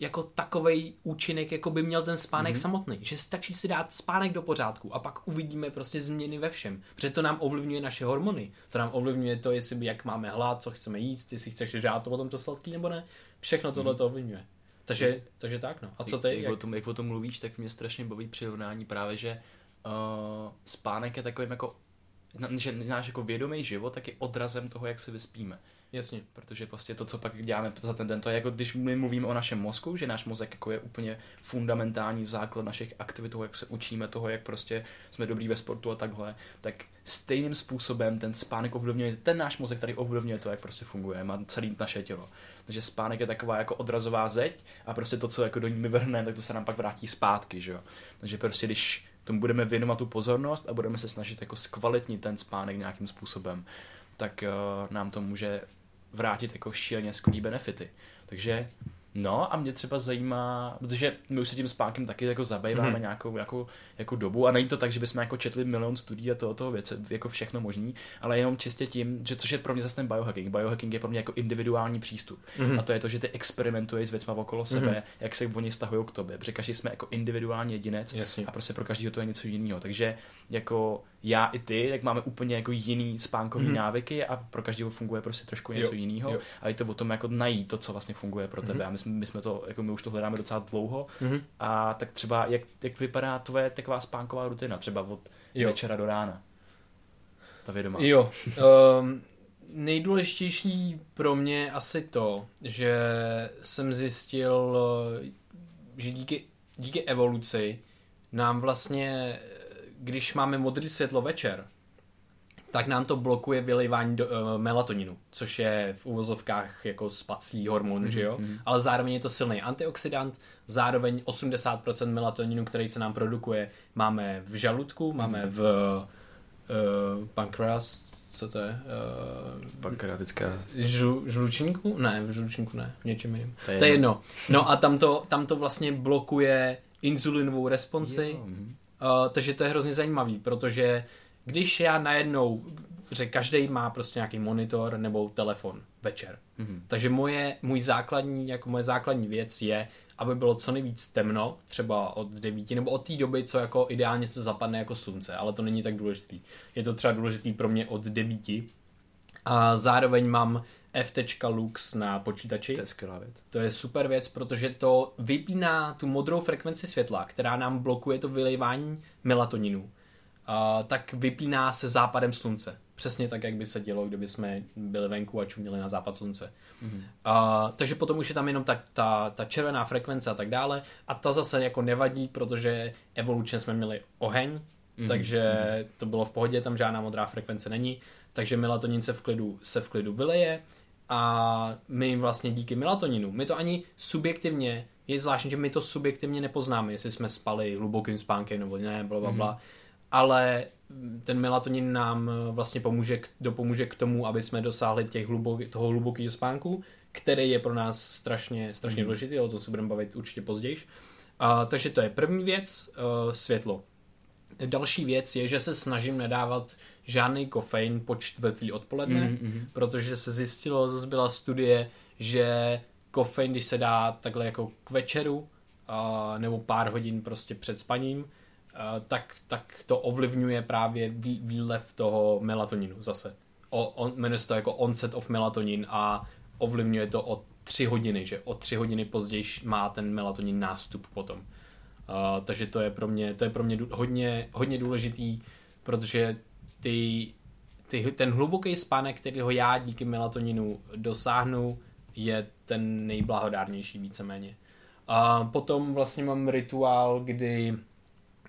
jako takovej účinek, jako by měl ten spánek mm-hmm. samotný. Že stačí si dát spánek do pořádku a pak uvidíme prostě změny ve všem. Protože to nám ovlivňuje naše hormony. To nám ovlivňuje to, jestli jak máme hlad, co chceme jíst, jestli chceš žát to potom to sladký nebo ne. Všechno tohle to ovlivňuje. Takže, takže tak no. A co ty? Jak, Jak... o tom, jak o tom mluvíš, tak mě strašně baví přirovnání právě, že uh, spánek je takovým jako, že náš jako vědomý život tak je odrazem toho, jak se vyspíme. Jasně. Protože prostě to, co pak děláme za ten den, to je jako když my mluvíme o našem mozku, že náš mozek jako je úplně fundamentální základ našich aktivit, toho, jak se učíme, toho, jak prostě jsme dobrý ve sportu a takhle, tak stejným způsobem ten spánek ovlivňuje, ten náš mozek tady ovlivňuje to, jak prostě funguje, má celé naše tělo. Takže spánek je taková jako odrazová zeď a prostě to, co jako do ní my vrhneme, tak to se nám pak vrátí zpátky, že jo. Takže prostě když tomu budeme věnovat tu pozornost a budeme se snažit jako zkvalitnit ten spánek nějakým způsobem, tak uh, nám to může vrátit jako šíleně skvělý benefity. Takže no a mě třeba zajímá, protože my už se tím spánkem taky jako zabýváme mm-hmm. nějakou jako, jako dobu a není to tak, že bychom jako četli milion studií a toho, toho věce, jako všechno možný, ale jenom čistě tím, že což je pro mě zase ten biohacking. Biohacking je pro mě jako individuální přístup. Mhm. Mm-hmm. A to je to, že ty experimentuješ s věcma okolo sebe, mm-hmm. jak se oni vztahují k tobě, protože každý jsme jako individuální jedinec Jasně. a prostě pro každého to je něco jiného. Takže jako já i ty, tak máme úplně jako jiný spánkový mm-hmm. návyky a pro každého funguje prostě trošku něco Jo, jiného. jo. A je to o tom jako najít to, co vlastně funguje pro tebe. Mm-hmm. A my jsme, my jsme to, jako my už to hledáme docela dlouho. Mhm. A tak třeba, jak, jak vypadá tvoje taková spánková rutina, třeba od Jo. večera do rána? Ta vědomá. Jo. Um, nejdůležitější pro mě asi to, že jsem zjistil, že díky, díky evoluci nám vlastně, když máme modré světlo večer, tak nám to blokuje vylivání do, uh, melatoninu, což je v uvozovkách jako spací hormon, mm-hmm. že jo? Ale zároveň je to silný antioxidant, zároveň 80% melatoninu, který se nám produkuje, máme v žaludku, mm-hmm. máme v uh, pankreas, co to je? Uh, Pankreatická. Žlu, žlučníku? Ne, v žlučníku ne, v něčem jiném. To je jedno. No a tam to, tam to vlastně blokuje inzulinovou responci, Jo, mhm. Uh, takže to je hrozně zajímavý, protože když já najednou, že každý má prostě nějaký monitor nebo telefon večer. Mhm. Takže moje, můj základní, jako moje základní věc je, aby bylo co nejvíc temno, třeba od 9 nebo od té doby, co jako ideálně to zapadne jako slunce, ale to není tak důležitý. Je to třeba důležitý pro mě od 9. A zároveň mám FT Lux na počítači. To je skvělá věc. To je super věc, protože to vypíná tu modrou frekvenci světla, která nám blokuje to vylejvání melatoninu. tak vypíná se západem slunce. Přesně tak, jak by se dělo, kdyby jsme byli venku a čuměli na západ slunce. Mm-hmm. Uh, takže potom už je tam jenom ta, ta, ta červená frekvence a tak dále. A ta zase jako nevadí, protože evolučně jsme měli oheň, mm-hmm. takže to bylo v pohodě, tam žádná modrá frekvence není. Takže melatonin se v klidu, se v klidu vyleje a my vlastně díky melatoninu, my to ani subjektivně, je zvláštní, že my to subjektivně nepoznáme, jestli jsme spali hlubokým spánkem nebo ne, bla, bla, bla. Mm-hmm. ale ten melatonin nám vlastně pomůže, dopomůže k tomu, aby jsme dosáhli těch hlubok, toho hlubokého spánku, který je pro nás strašně, strašně mm. důležitý, o tom se budeme bavit určitě později. A, takže to je první věc, uh, světlo. Další věc je, že se snažím nedávat žádný kofein po čtvrtý odpoledne, mm-hmm. protože se zjistilo, zase byla studie, že kofein, když se dá takhle jako k večeru, uh, nebo pár hodin prostě před spaním, uh, tak, tak to ovlivňuje právě výlev toho melatoninu zase. O, on, jmenuje se to jako onset of melatonin a ovlivňuje to o tři hodiny, že o tři hodiny později má ten melatonin nástup potom. Uh, takže to je pro mě, to je pro mě hodně, hodně důležitý, protože ty, ty, ten hluboký spánek, kterýho já díky melatoninu dosáhnu, je ten nejblahodárnější víceméně. A potom vlastně mám rituál, kdy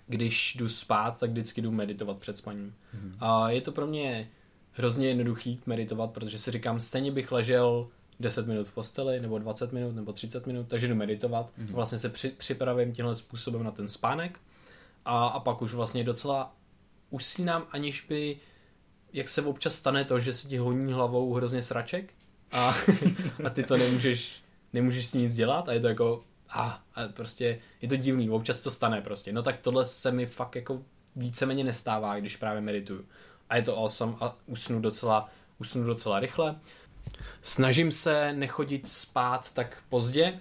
když jdu spát, tak vždycky jdu meditovat před spaním. Mm. A je to pro mě hrozně jednoduchý meditovat, protože si říkám, stejně bych ležel 10 minut v posteli, nebo 20 minut, nebo 30 minut, takže jdu meditovat. Mm. Vlastně se při, připravím tímhle způsobem na ten spánek a, a pak už vlastně docela usínám, aniž by, jak se občas stane to, že se ti honí hlavou hrozně sraček a, (laughs) a ty to nemůžeš, nemůžeš s nic dělat a je to jako, a, a prostě je to divný, občas to stane prostě. No tak tohle se mi fakt jako víceméně nestává, když právě medituju. A je to awesome a usnu docela, usnu docela rychle. Snažím se nechodit spát tak pozdě,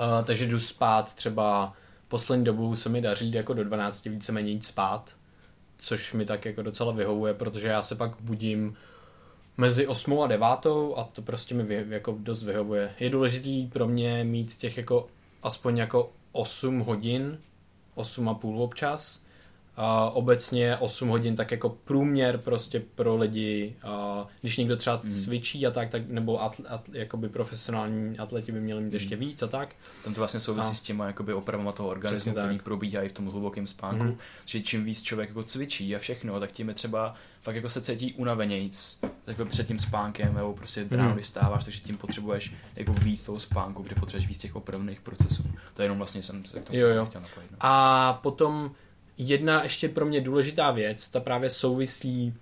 uh, takže jdu spát třeba poslední dobu se mi daří jako do 12 víceméně jít spát, což mi tak jako docela vyhovuje, protože já se pak budím mezi 8 a 9 a to prostě mi jako dost vyhovuje. Je důležitý pro mě mít těch jako aspoň jako 8 hodin, 8 a půl občas, a obecně 8 hodin tak jako průměr prostě pro lidi, a když někdo třeba hmm. cvičí a tak, tak nebo atl, atl, jakoby profesionální atleti by měli mít ještě hmm. víc a tak. Tam to vlastně souvisí a. s těma jakoby opravama toho organismu, který probíhají v tom hlubokém spánku, hmm. že čím víc člověk jako cvičí a všechno, tak tím je třeba fakt jako se cítí unavenějíc, tak před tím spánkem, nebo prostě ráno, hmm. vystáváš, takže tím potřebuješ jako víc toho spánku, kde potřebuješ víc těch opravných procesů. To je jenom vlastně jsem se k tomu jo, jo. chtěl napojit. No. A potom jedna ještě pro mě důležitá věc, ta právě souvisí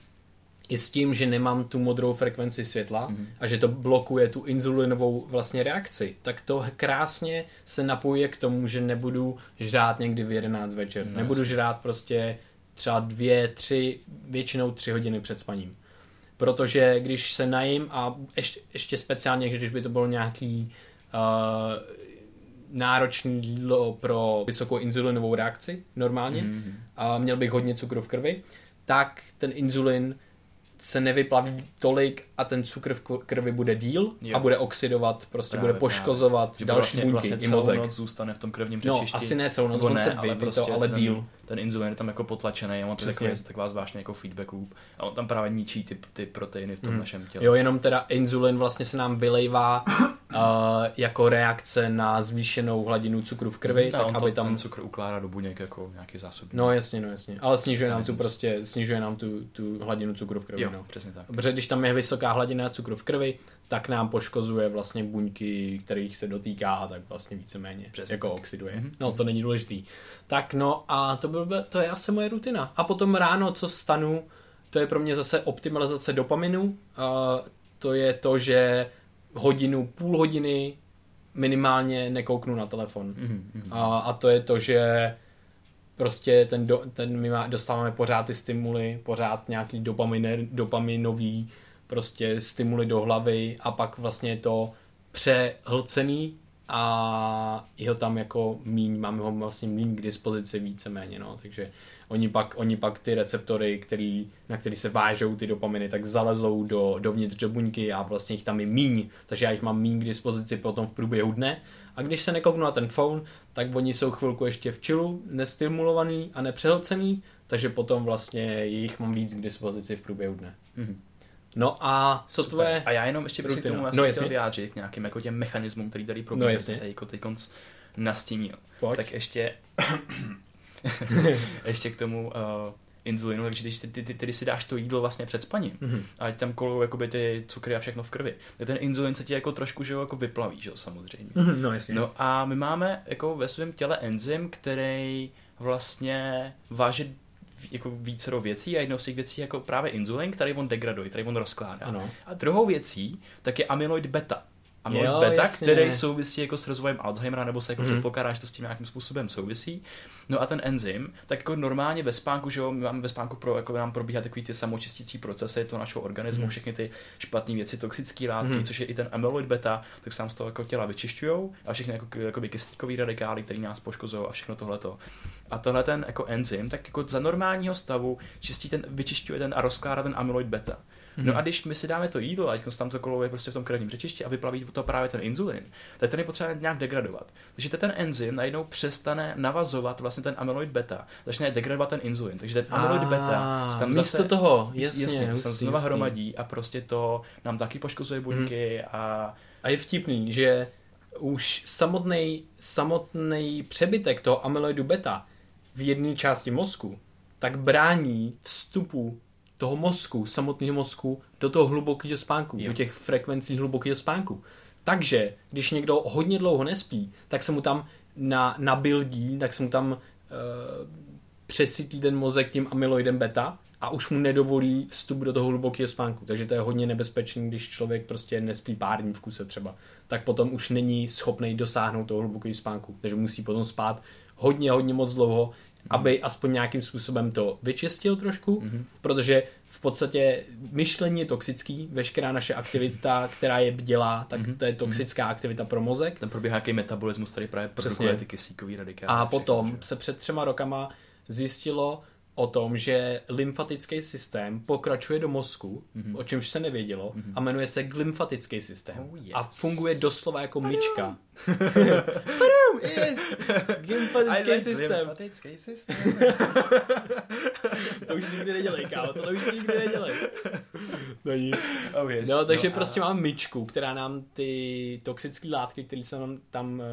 i s tím, že nemám tu modrou frekvenci světla mm-hmm. a že to blokuje tu inzulinovou vlastně reakci, tak to krásně se napojuje k tomu, že nebudu žrát někdy v 11 večer. No, nebudu jasný. žrát prostě třeba dvě, tři, většinou tři hodiny před spaním. Protože když se najím a ještě, ještě speciálně, když by to bylo nějaký uh, náročný jídlo pro vysokou inzulinovou reakci normálně mm-hmm. a měl bych hodně cukru v krvi, tak ten inzulin se nevyplaví tolik a ten cukr v krvi bude díl jo. a bude oxidovat, prostě právě, bude poškozovat právě. další vlastně, buňky vlastně i mozek. noc zůstane v tom krevním přečišti. No, asi ne celou noc, on ne, se ale, prostě to, ale ten, díl. Ten inzulin je tam jako potlačený a on to takový, taková zvláštní jako feedback loop a on tam právě ničí ty, ty proteiny v tom hmm. našem těle. Jo, jenom teda inzulin vlastně se nám vylejvá uh, (coughs) jako reakce na zvýšenou hladinu cukru v krvi, no, tak on aby to, tam... ten cukr ukládá do buněk jako nějaký zásob. No jasně, no jasně, ale snižuje nám tu prostě, snižuje nám tu, tu hladinu cukru v krvi. Jo, no. přesně tak. Protože když tam je vysoká hladina cukru v krvi, tak nám poškozuje vlastně buňky, kterých se dotýká a tak vlastně víceméně Přesně jako tak. oxiduje. Mm-hmm. No to není důležitý. Tak no a to, byl, to je asi moje rutina. A potom ráno, co stanu, to je pro mě zase optimalizace dopaminu. A to je to, že hodinu, půl hodiny minimálně nekouknu na telefon. Mm-hmm. A, a to je to, že prostě ten, do, ten my má, dostáváme pořád ty stimuly, pořád nějaký dopaminer, dopaminový prostě stimuly do hlavy a pak vlastně to přehlcený a je ho tam jako míň, máme ho vlastně míň k dispozici víceméně, no, takže oni pak, oni pak ty receptory, který, na který se vážou ty dopaminy, tak zalezou do, dovnitř do buňky a vlastně jich tam je míň, takže já jich mám míň k dispozici potom v průběhu dne a když se nekouknu na ten phone, tak oni jsou chvilku ještě v čilu, nestimulovaný a nepřehlcený, takže potom vlastně jich mám víc k dispozici v průběhu dne. Mm-hmm. No a co Super. tvoje... A já jenom ještě bych si k rutina? tomu No, chtěl vyjádřit k nějakým jako těm mechanismům, který tady No, probíhají, jasně. no, jste jako teď konc nastínil. Pojď. Tak ještě (laughs) ještě k tomu uh, inzulinu, takže když ty, ty, ty, ty, si dáš to jídlo vlastně před spaním, Mhm. mm-hmm. a tam kolou jakoby ty cukry a všechno v krvi, tak ten inzulin se ti jako trošku že jo, jako vyplaví, že jo, samozřejmě. Mhm, No jasně. No a my máme jako ve svém těle enzym, který vlastně váže jako vícero věcí a jednou z těch věcí jako právě inzulin, který on degraduje, který on rozkládá. Ano. A druhou věcí tak je amyloid beta. Amyloid Jo, beta, jasně. který souvisí jako s rozvojem Alzheimera, nebo se jako mm-hmm. předpokládá, že to s tím nějakým způsobem souvisí. No a ten enzym, tak jako normálně ve spánku, že jo, my máme ve spánku pro, jako nám probíhá takový ty samočistící procesy toho našeho organismu, mm. všechny ty špatné věci, toxické látky, mm. což je i ten amyloid beta, tak sám z toho jako těla vyčišťují a všechny jako, jako kyslíkové radikály, které nás poškozují a všechno tohleto. A tohle ten jako enzym, tak jako za normálního stavu čistí ten, vyčišťuje ten a rozkládá ten amyloid beta. No a když my si dáme to jídlo, ať tam to koluje prostě v tom krevním řečišti a vyplaví to právě ten inzulin, tak ten je potřeba nějak degradovat. Takže ten enzym najednou přestane navazovat vlastně ten amyloid beta, začne degradovat ten inzulin. Takže ten amyloid beta se tam místo zase toho, jasně, jasně znova hromadí a prostě to nám taky poškozuje buňky a A je vtipný, že už samotný, samotný přebytek toho amyloidu beta v jedné části mozku tak brání vstupu toho mozku, samotného mozku, do toho hlubokého spánku, Jo. do těch frekvencí hlubokého spánku. Takže, když někdo hodně dlouho nespí, tak se mu tam na, nabildí, tak se mu tam uh, přesytí ten mozek tím amyloidem beta a už mu nedovolí vstup do toho hlubokého spánku. Takže to je hodně nebezpečný, když člověk prostě nespí pár dní v kuse třeba. Tak potom už není schopný dosáhnout toho hlubokého spánku. Takže musí potom spát hodně, hodně moc dlouho, aby aspoň nějakým způsobem to vyčistil trošku, mm-hmm. protože v podstatě myšlení je toxický, veškerá naše aktivita, která je bdělá, tak mm-hmm. to je toxická aktivita pro mozek. tam probíhá nějaký metabolismus, který právě produkuje ty kyslíkové radikály. A všechno, potom že? se před třema rokama zjistilo o tom, že lymfatický systém pokračuje do mozku, mm-hmm. o čemž se nevědělo, mm-hmm. a jmenuje se glymfatický systém. Oh, yes. A funguje doslova jako myčka. (laughs) Padum, yes! Glymfatický systém. Lymfatický systém. (laughs) To už nikdy nedělej, kámo, to už nikdy nedělej. No nic. Oh, yes. No, takže a- prostě mám myčku, která nám ty toxické látky, které se nám tam uh,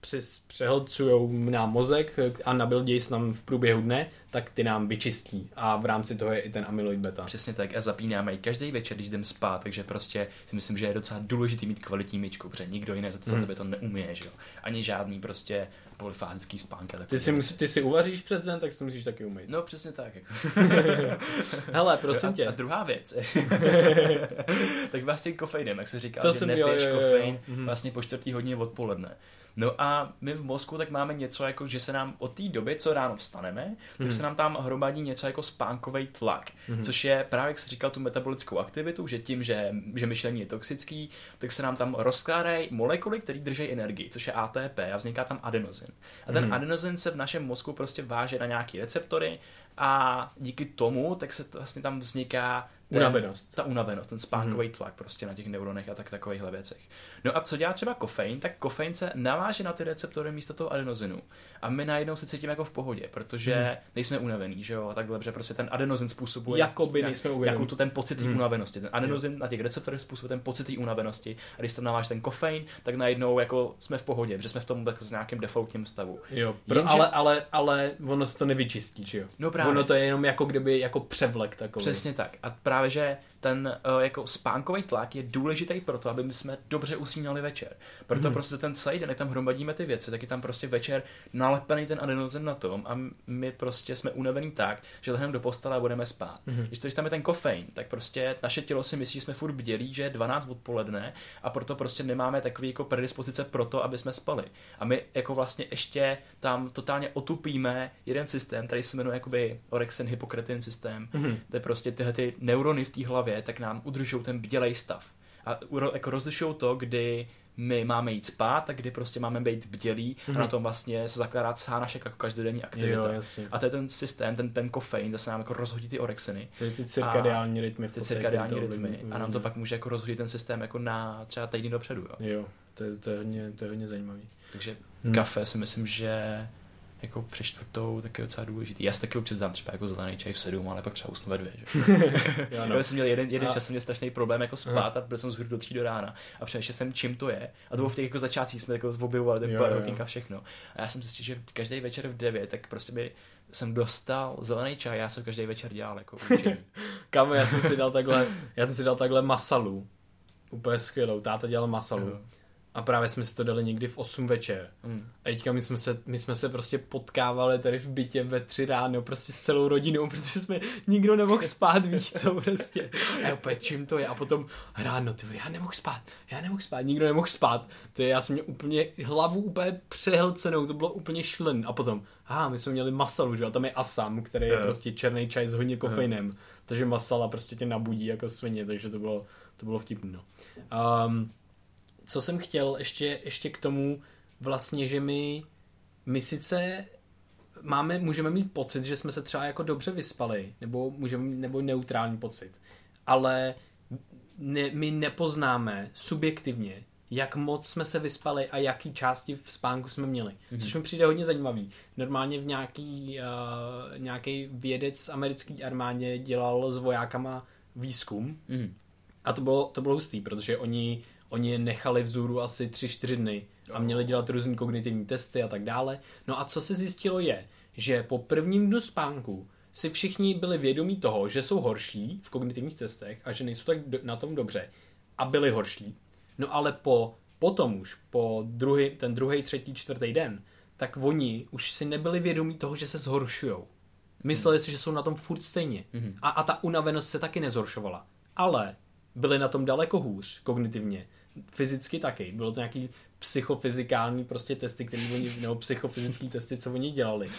přes, přehlcují na mozek eh, a nabildějí se nám v průběhu dne, tak ty nám vyčistí. A v rámci toho je i ten amyloid beta. Přesně tak a zapínáme ji každý večer, když jdem spát, takže prostě si myslím, že je docela důležitý mít kvalitní myčku, protože nikdo jiný za, Hmm. za tebe to neumí, že jo. Ani žádný prostě polyfázický spánka. Ty si, věci. mus, ty si uvaříš přes den, tak si musíš taky umýt. No přesně tak. Jako. (laughs) Hele, prosím a, tě. a druhá věc. (laughs) tak vlastně kofeinem, jak se říká, To že nepiješ jo, jo, jo. kofein Mhm. vlastně po čtvrtý hodině odpoledne. No a my v mozku tak máme něco jako, že se nám od té doby, co ráno vstaneme, tak Mhm. se nám tam hromadí něco jako spánkový tlak, což je právě, jak jsi říkal, tu metabolickou aktivitu, že tím, že, že myšlení je toxický, tak se nám tam rozkládají molekuly, které drží energii, což je ATP a vzniká tam adenozin. A ten adenozin se v našem mozku prostě váže na nějaký receptory a díky tomu tak se to vlastně tam vzniká ten, Unavenost. ta unavenost, ten spánkový tlak prostě na těch neuronech a tak takovýchhle věcech. No a co dělá třeba kofein? Tak kofein se naváže na ty receptory místo toho adenozinu. A my najednou se cítíme jako v pohodě, protože Hmm. nejsme unavený, že jo, a takhle, že prostě ten adenozin způsobuje Jakoby nejsme unavený. jakou tu ten pocit Hmm. unavenosti. Ten adenozin na těch receptorech způsobuje ten pocit unavenosti. A když tam naváž ten kofein, tak najednou jako jsme v pohodě, protože jsme v tom jako s nějakým defaultním stavu. Jo, pro, Jenže- ale, ale, ale ono se to nevyčistí, že jo? No právě. Ono to je jenom jako kdyby jako převlek takový. Přesně tak. A právě, že ten uh, jako spánkový tlak je důležitý pro to, aby my jsme dobře usínali večer. Proto Mhm. mm. prostě ten celý den, jak tam hromadíme ty věci, tak je tam prostě večer nalepený ten adenozin na tom a my prostě jsme unavený tak, že lehneme do postele a budeme spát. Mhm. Mm. Když, to, když tam je ten kofein, tak prostě naše tělo si myslí, že jsme furt bdělí, že je 12 odpoledne a proto prostě nemáme takový jako predispozice pro to, aby jsme spali. A my jako vlastně ještě tam totálně otupíme jeden systém, který se jmenuje jakoby orexin hypokretin systém. Mhm. To je prostě tyhle ty neurony v té hlavě, tak nám udržují ten bdělej stav. A jako rozlišují to, kdy my máme jít spát kdy prostě máme být bdělí mm-hmm. a na tom vlastně se zakládá celá naše jako každodenní aktivita. Jo, jasně. A to je ten systém, ten, ten kofein, to se nám jako rozhodí ty orexiny. Je ty cirkadiální rytmy. v Ty cirkadiální rytmy. A nám to pak může jako rozhodit ten systém jako na třeba týdny dopředu. Jo. Jo, to je, to je, hodně, to je hodně zajímavý. Takže Hmm. kafe si myslím, že jako při čtvrtou tak je docela důležitý. Já si taky občas dám třeba jako zelený čaj v sedm, ale pak třeba usnu ve dvě. Že? (laughs) Jo, No. Já jsem měl jeden, jeden A- čas, jsem měl strašný problém jako spát a byl jsem z hůru do tří do rána a přemýšlel jsem, čím to je. A to bylo v těch jako začátcích, jsme jako objevovali ten a všechno. A já jsem zjistil, že každý večer v 9, tak prostě by jsem dostal zelený čaj, já jsem každý večer dělal jako. (laughs) Kámo, já jsem si dal takhle, já jsem si dal takhle masalu. Úplně skvělou. Táta dělal masalu. Jo. A právě jsme si to dali někdy v 8 večer. Mm. A teďka my jsme, se, my jsme se prostě potkávali tady v bytě ve tři ráno, prostě s celou rodinou, protože jsme nikdo nemohl spát, víš co, prostě. A úplně, čím to je? A potom ráno, ty, já nemohl spát, já nemohl spát, nikdo nemohl spát. To je, já jsem měl úplně hlavu úplně přehlcenou, to bylo úplně šlen. A potom, aha, my jsme měli masalu, že jo, a tam je asam, který je Jo. prostě černý čaj s hodně kofeinem. Takže masala prostě tě nabudí jako svině, takže to bylo, to bylo vtipné. No. Um, co jsem chtěl ještě, ještě k tomu vlastně, že my, my sice máme, můžeme mít pocit, že jsme se třeba jako dobře vyspali, nebo můžeme nebo neutrální pocit, ale ne, my nepoznáme subjektivně, jak moc jsme se vyspali a jaký části v spánku jsme měli. Mm-hmm. Což mi přijde hodně zajímavý. Normálně v nějaký, uh, nějaký vědec americký armádě dělal s vojákama výzkum Mm. a to bylo, to bylo hustý, protože oni, oni je nechali vzůru asi 3-4 dny a měli dělat různý kognitivní testy a tak dále. No a co se zjistilo je, že po prvním dnu spánku si všichni byli vědomí toho, že jsou horší v kognitivních testech a že nejsou tak na tom dobře a byli horší. No ale po, potom už, po druhý, ten druhý, třetí, čtvrtý den, tak oni už si nebyli vědomí toho, že se zhoršujou. Mysleli si, že jsou na tom furt stejně. A, a ta unavenost se taky nezhoršovala. Ale byli na tom daleko hůř kognitivně. Fyzicky taky. Bylo to nějaký psychofyzikální prostě testy, které oni, nebo psychofyzické testy, co oni dělali.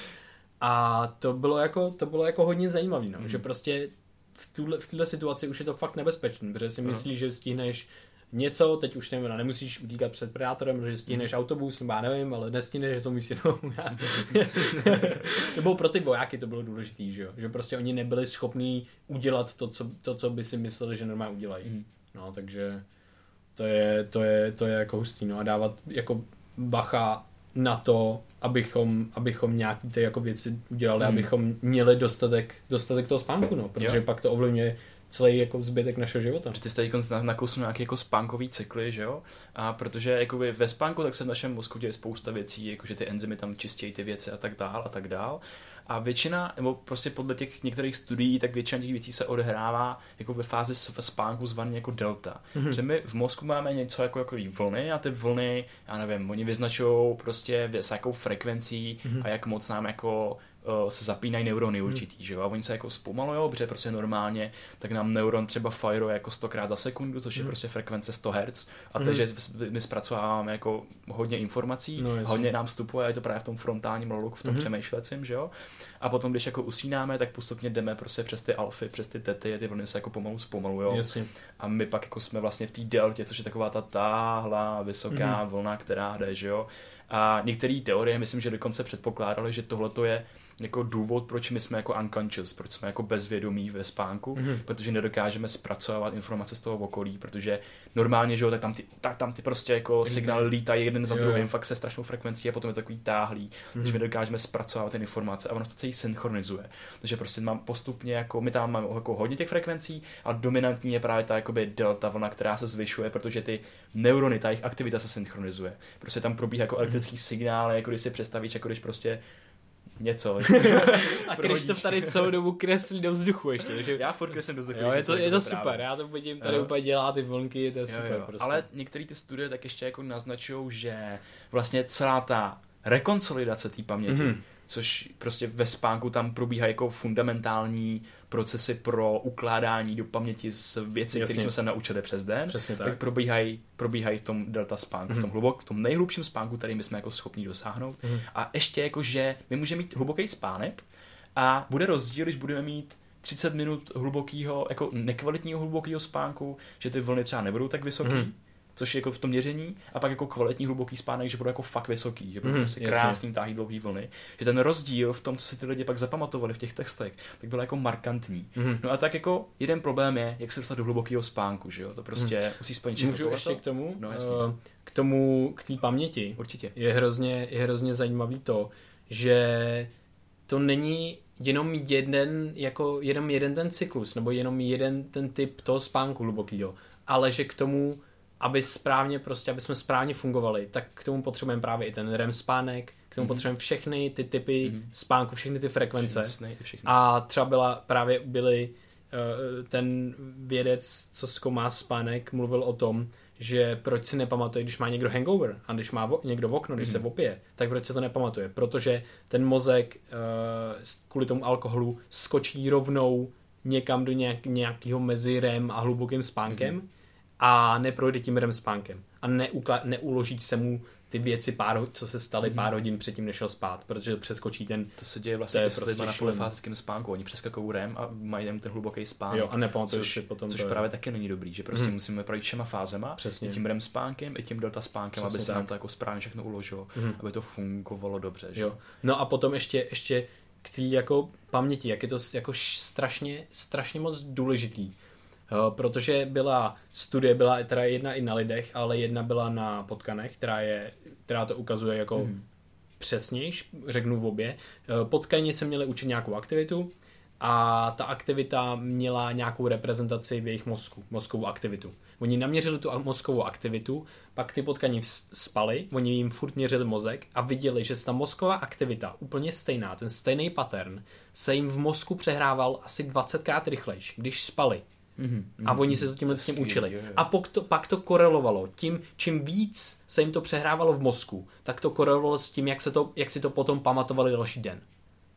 A to bylo jako, to bylo jako hodně zajímavé, no, že prostě v tuhle, v této situaci už je to fakt nebezpečné, protože si myslíš, že stihneš něco, teď už nevím, nemusíš utíkat před predátorem, že stihneš autobus, nebo já nevím, ale nestihneš, že to musí jenom (laughs) Nebo pro ty vojáky to bylo důležité, že jo? Že prostě oni nebyli schopní udělat to, co, to, co by si mysleli, že normálně udělají. Mhm. No, takže to je, to je, to je jako hustý, no a dávat jako bacha na to, abychom, abychom nějaký ty jako věci udělali, Mhm. abychom měli dostatek, dostatek toho spánku, no, protože Jo. pak to ovlivňuje celý jako zbytek našeho života. Že ty jste teď na- nakousnul nějaký jako spánkový cykly, že jo? A protože jakoby ve spánku tak se v našem mozku děje spousta věcí, jakože ty enzymy tam čistějí ty věci a tak dál a tak dál. A většina, nebo prostě podle těch některých studií, tak většina těch věcí se odehrává jako ve fázi spánku zvaný jako delta. Mm-hmm. Že my v mozku máme něco jako, jako vlny a ty vlny, já nevím, oni vyznačují prostě s jakou frekvencí mm-hmm. a jak moc nám jako se zapínají neurony určitý, že jo, a oni se jako zpomalujou, protože prostě normálně, tak nám neuron třeba firuje jako 100 krát za sekundu, což je prostě frekvence 100 Hz, a to je, že my zpracováváme jako hodně informací, No, hodně nám vstupuje, a je to právě v tom frontálním lobu, v tom přemýšlecím, že jo, a potom, když jako usínáme, tak postupně jdeme prostě přes ty alfy, přes ty tety, ty vlny se jako pomalu zpomalujou. Jasně. A my pak jako jsme vlastně v té deltě, což je taková ta táhla, vysoká mm. vlna, která jde, že jo. A některé teorie, myslím, že dokonce předpokládali, že tohle je jako důvod, proč my jsme jako unconscious, proč jsme jako bezvědomí ve spánku, mm. protože nedokážeme zpracovat informace z toho okolí, protože normálně, že jo, tak tam ty, tak tam ty prostě jako signály lítají jeden za Jo, druhým, fakt se strašnou frekvencí a potom je to takový táhlý, mm. takže my dokážeme zpracovat ty informace a ono to celý synchronizuje. Takže prostě mám postupně jako, my tam máme jako hodně těch frekvencí a dominantní je právě ta jakoby delta vlna, která se zvyšuje, protože ty neurony, ta jejich aktivita se synchronizuje. Prostě tam probíhá jako elektrický signály, jako když si představíš, jako když prostě něco. A Krištof tady celou dobu kreslí do vzduchu ještě, takže Já furt kreslím do vzduchu, jo, je to, je to super, právě. já to vidím, tady Jo. úplně dělá ty vlnky, to je Jo, super jo. prostě. Ale některé ty studie tak ještě jako naznačují, že vlastně celá ta rekonsolidace té paměti, Mhm. mm-hmm. což prostě ve spánku tam probíhají jako fundamentální procesy pro ukládání do paměti z věcí, které jsme se naučili přes den, Přesně tak. tak probíhají, probíhají v tom delta spánku, v tom hlubok, v tom nejhlubším spánku, který my jsme jako schopni dosáhnout. A ještě jako, že my můžeme mít hluboký spánek a bude rozdíl, když budeme mít 30 minut hlubokého, jako nekvalitního hlubokého spánku, že ty vlny třeba nebudou tak vysoký, mm. Což je jako v tom měření, a pak jako kvalitní hluboký spánek, že budou jako fakt vysoký, že budou mm, prostě krásný táhý dlouhý vlny. Že ten rozdíl v tom, co si ty lidi pak zapamatovali v těch textech, tak byl jako markantní. Mm. No a tak jako jeden problém je, jak se dostat do hlubokého spánku, že jo? To prostě mm. musí splnit Můžu ještě k tomu? No, jasně. Uh, k tomu, k té paměti. Určitě. Je hrozně, je hrozně zajímavý to, že to není jenom jeden, jako jenom jeden ten cyklus, nebo jenom jeden ten typ toho spánku hlubokýho, ale že k tomu, aby správně prostě, aby jsme správně fungovali, tak k tomu potřebujeme právě i ten REM spánek, k tomu mm-hmm. potřebujeme všechny ty typy mm-hmm. spánku, všechny ty frekvence. Všechny, všechny. A třeba byla, právě byly uh, ten vědec, co zkoumá spánek, mluvil o tom, že proč si nepamatuje, když má někdo hangover a když má vo, někdo v okno, když mm. se opije, tak proč se to nepamatuje? Protože ten mozek uh, kvůli tomu alkoholu skočí rovnou někam do nějak, nějakého mezi REM a hlubokým spánkem mm. A neprojde tím REM spánkem a neukla, neuloží se mu ty věci, pár, co se staly mm. pár hodin předtím, než šel spát, protože přeskočí ten... To se děje vlastně s prostě na polyfázickém spánku. Oni přeskakují REM a mají ten hluboký spánek. Jo, a nepamatuju si potom. Což to právě taky není dobrý, že prostě mm. musíme projít všema fázema, Přesně. i tím REM spánkem, i tím delta spánkem, Přesně aby se tak. nám to jako správně všechno uložilo, mm. aby to fungovalo dobře. Že? Jo. No a potom ještě, ještě k té jako paměti, jak je to jako strašně, strašně moc důležitý protože byla studie, byla teda jedna i na lidech, ale jedna byla na potkanech, která, je, která to ukazuje jako hmm. přesnějš, řeknu v obě. Potkani se měli učit nějakou aktivitu a ta aktivita měla nějakou reprezentaci v jejich mozku, mozkovou aktivitu. Oni naměřili tu mozkovou aktivitu, pak ty potkani spali, oni jim furt měřili mozek a viděli, že ta mozková aktivita, úplně stejná, ten stejný pattern, se jim v mozku přehrával asi 20krát rychlejš, když spali, Mm-hmm. A oni se to tímhle s tím učili. Jo, jo. A pak to, pak to korelovalo. Tím, čím víc se jim to přehrávalo v mozku, tak to korelovalo s tím, jak, se to, jak si to potom pamatovali další den.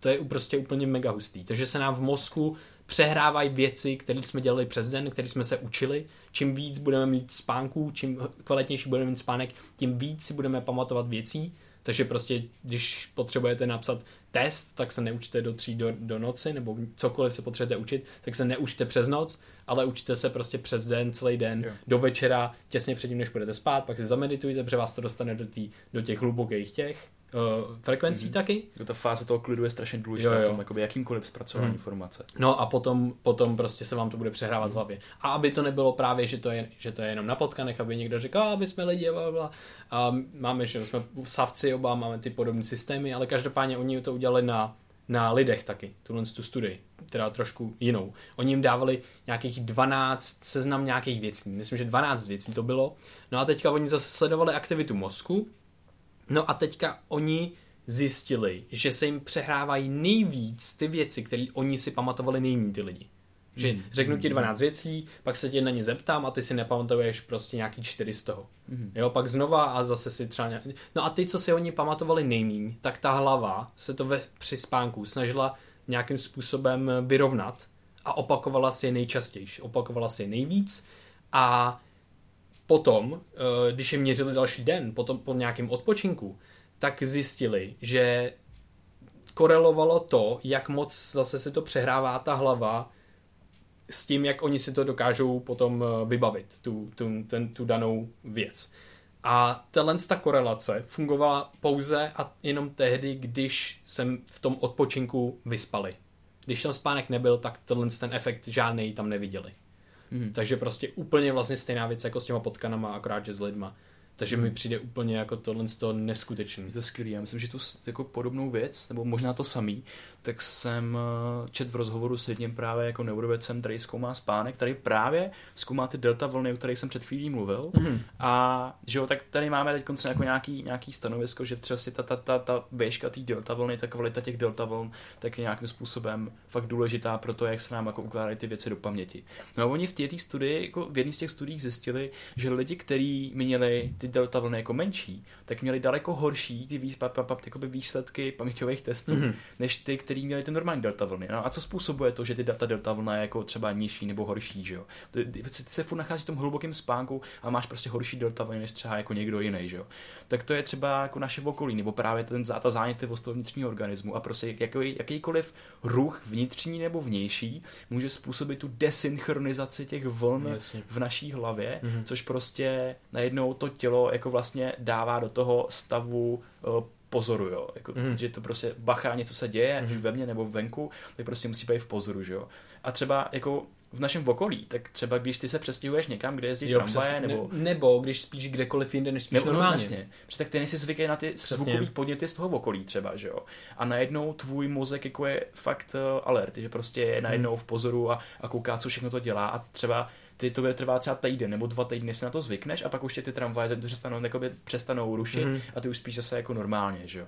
To je prostě úplně mega hustý. Takže se nám v mozku přehrávají věci, které jsme dělali přes den, které jsme se učili. Čím víc budeme mít spánků, čím kvalitnější budeme mít spánek, tím víc si budeme pamatovat věcí. Takže prostě, když potřebujete napsat test, tak se neučte do tří do, do noci, nebo cokoliv se potřebujete učit, tak se neučte přes noc, ale učte se prostě přes den, celý den, jo. do večera, těsně předtím, než budete spát, pak si zameditujte, protože vás to dostane do, tý, do těch hlubokých těch uh, frekvencí mm-hmm. taky. Jo, ta fáze toho klidu je strašně důležitá jo, jo. v tom jakoby jakýmkoliv zpracování mm. informace. No a potom, potom prostě se vám to bude přehrávat mm. v hlavě. A aby to nebylo právě, že to je, že to je jenom na potkanech, aby někdo řekl, a my jsme lidi, bla, bla. A máme, že jsme savci oba, máme ty podobné systémy, ale každopádně oni to udělali na na lidech taky, tuhle tu studii, která trošku jinou. Oni jim dávali nějakých 12 seznam nějakých věcí, myslím, že 12 věcí to bylo. No a teďka oni zase sledovali aktivitu mozku, no a teďka oni zjistili, že se jim přehrávají nejvíc ty věci, které oni si pamatovali nejméně ty lidi. Že hmm. řeknu ti 12 věcí, pak se tě na ně zeptám a ty si nepamatuješ prostě nějaký čtyři z toho. Hmm. Jo, pak znova a zase si třeba nějak... No a ty, co si oni pamatovali nejmíň, tak ta hlava se to ve, při spánku snažila nějakým způsobem vyrovnat a opakovala si je nejčastěji. Opakovala si je nejvíc a potom, eh, když je měřili další den, potom po nějakém odpočinku, tak zjistili, že korelovalo to, jak moc zase se to přehrává ta hlava s tím, jak oni si to dokážou potom eh, vybavit, tu, tu, ten, tu danou věc. A tahle ta korelace fungovala pouze a jenom tehdy, když jsem v tom odpočinku vyspali. Když ten spánek nebyl, tak tenhle ten efekt žádný tam neviděli. Hmm. Takže prostě úplně vlastně stejná věc jako s těma potkanama, akorát že s lidma. Takže mi přijde úplně jako tohle z toho neskutečný. Je to skvělý. Já myslím, že tu jako podobnou věc, nebo možná to samý, tak jsem eh, čet v rozhovoru s jedním právě jako neurovědcem, který zkoumá spánek, který právě zkoumá ty delta vlny, o kterých jsem před chvílí mluvil. Mm-hmm. A že jo, tak tady máme teď konce jako nějaký, nějaký stanovisko, že třeba si ta, ta, ta, ta výška té delta vlny, ta kvalita těch delta vln, tak je nějakým způsobem fakt důležitá pro to, jak se nám jako ukládají ty věci do paměti. No a oni v té studii, jako v jedné z těch studiích zjistili, že lidi, kteří měli ty delta vlny jako menší, tak měli daleko horší ty vý, pa, pa, pa, výsledky paměťových testů, mm-hmm. než ty, který měli ty normální delta vlny. No a co způsobuje to, že ty data delta vlna je jako třeba nižší nebo horší, že jo? Ty, ty, ty se furt nachází v tom hlubokém spánku a máš prostě horší delta vlny než třeba jako někdo jiný, že jo? Tak to je třeba jako naše okolí, nebo právě ten, ta zánětlivost toho vnitřního organismu a prostě jaký, jakýkoliv ruch vnitřní nebo vnější může způsobit tu desynchronizaci těch vln Jasně. v naší hlavě, mm-hmm. což prostě najednou to tělo jako vlastně dává do toho stavu uh, pozoru, jo. Jako, mm. Že to prostě bacha, něco se děje, mm. ve mně nebo venku, tak prostě musí být v pozoru, že jo. A třeba jako v našem okolí, tak třeba když ty se přestěhuješ někam, kde jezdí jo, tramvaje, nebo... Ne, nebo když spíš kdekoliv jinde, než spíš nebo, no, normálně. No, jasně. Protože tak ty nejsi zvyklý na ty zvukový podněty z toho okolí třeba, že jo. A najednou tvůj mozek jako je fakt uh, alert, že prostě je najednou hmm. v pozoru a, a kouká, co všechno to dělá a třeba ty to bude trvá třeba týden nebo dva týdny, si na to zvykneš a pak už tě ty tramvaje přestanou, přestanou rušit mm-hmm. a ty už spíš zase jako normálně, že jo.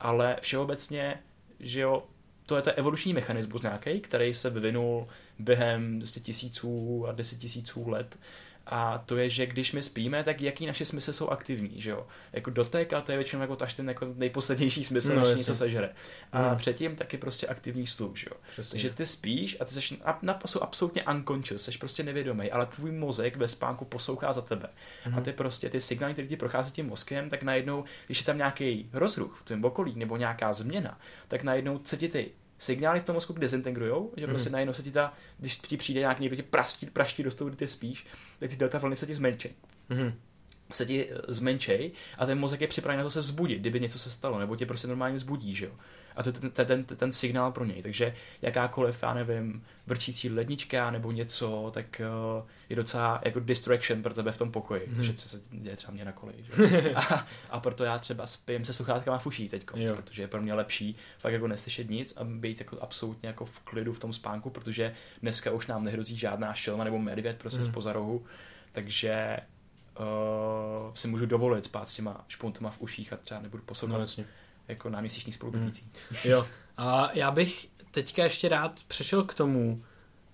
Ale všeobecně, že jo, to je to evoluční mechanismus nějaký, který se vyvinul během prostě tisíců a deset tisíců let a to je, že když my spíme, tak jaký naše smysly jsou aktivní, že jo? Jako dotek a to je většinou jako ten jako nejposlednější smysl, no, než něco sežere. A hmm. předtím taky prostě aktivní vstup, že jo? Přesně. Takže ty spíš a ty jsi na, jsou absolutně unconscious, jsi prostě nevědomý, ale tvůj mozek ve spánku poslouchá za tebe. Hmm. A ty prostě ty signály, které ti prochází tím mozkem, tak najednou, když je tam nějaký rozruch v tom okolí nebo nějaká změna, tak najednou ty signály v tom mozku dezintegrujou, že mm. prostě najednou se ti ta, když ti přijde nějaký někdo ti praští, praští do toho, kdy ty spíš, tak ty delta vlny se ti zmenší. Mm. Se ti eh, zmenšej a ten mozek je připravený na to se vzbudit, kdyby něco se stalo, nebo tě prostě normálně vzbudí, že jo. A to je ten, ten, ten, ten signál pro něj. Takže jakákoliv, já nevím, vrčící lednička nebo něco, tak uh, je docela jako distraction pro tebe v tom pokoji, hmm. protože se děje třeba mě na koleji. (laughs) a, a, proto já třeba spím se sluchátkama v uší teď, protože je pro mě lepší fakt jako neslyšet nic a být jako absolutně jako v klidu v tom spánku, protože dneska už nám nehrozí žádná šelma nebo medvěd prostě hmm. z pozarohu, takže uh, si můžu dovolit spát s těma špuntama v uších a třeba nebudu poslouchat no, jako náměsíční spolubydlící. Hmm. Jo. A já bych teďka ještě rád přešel k tomu,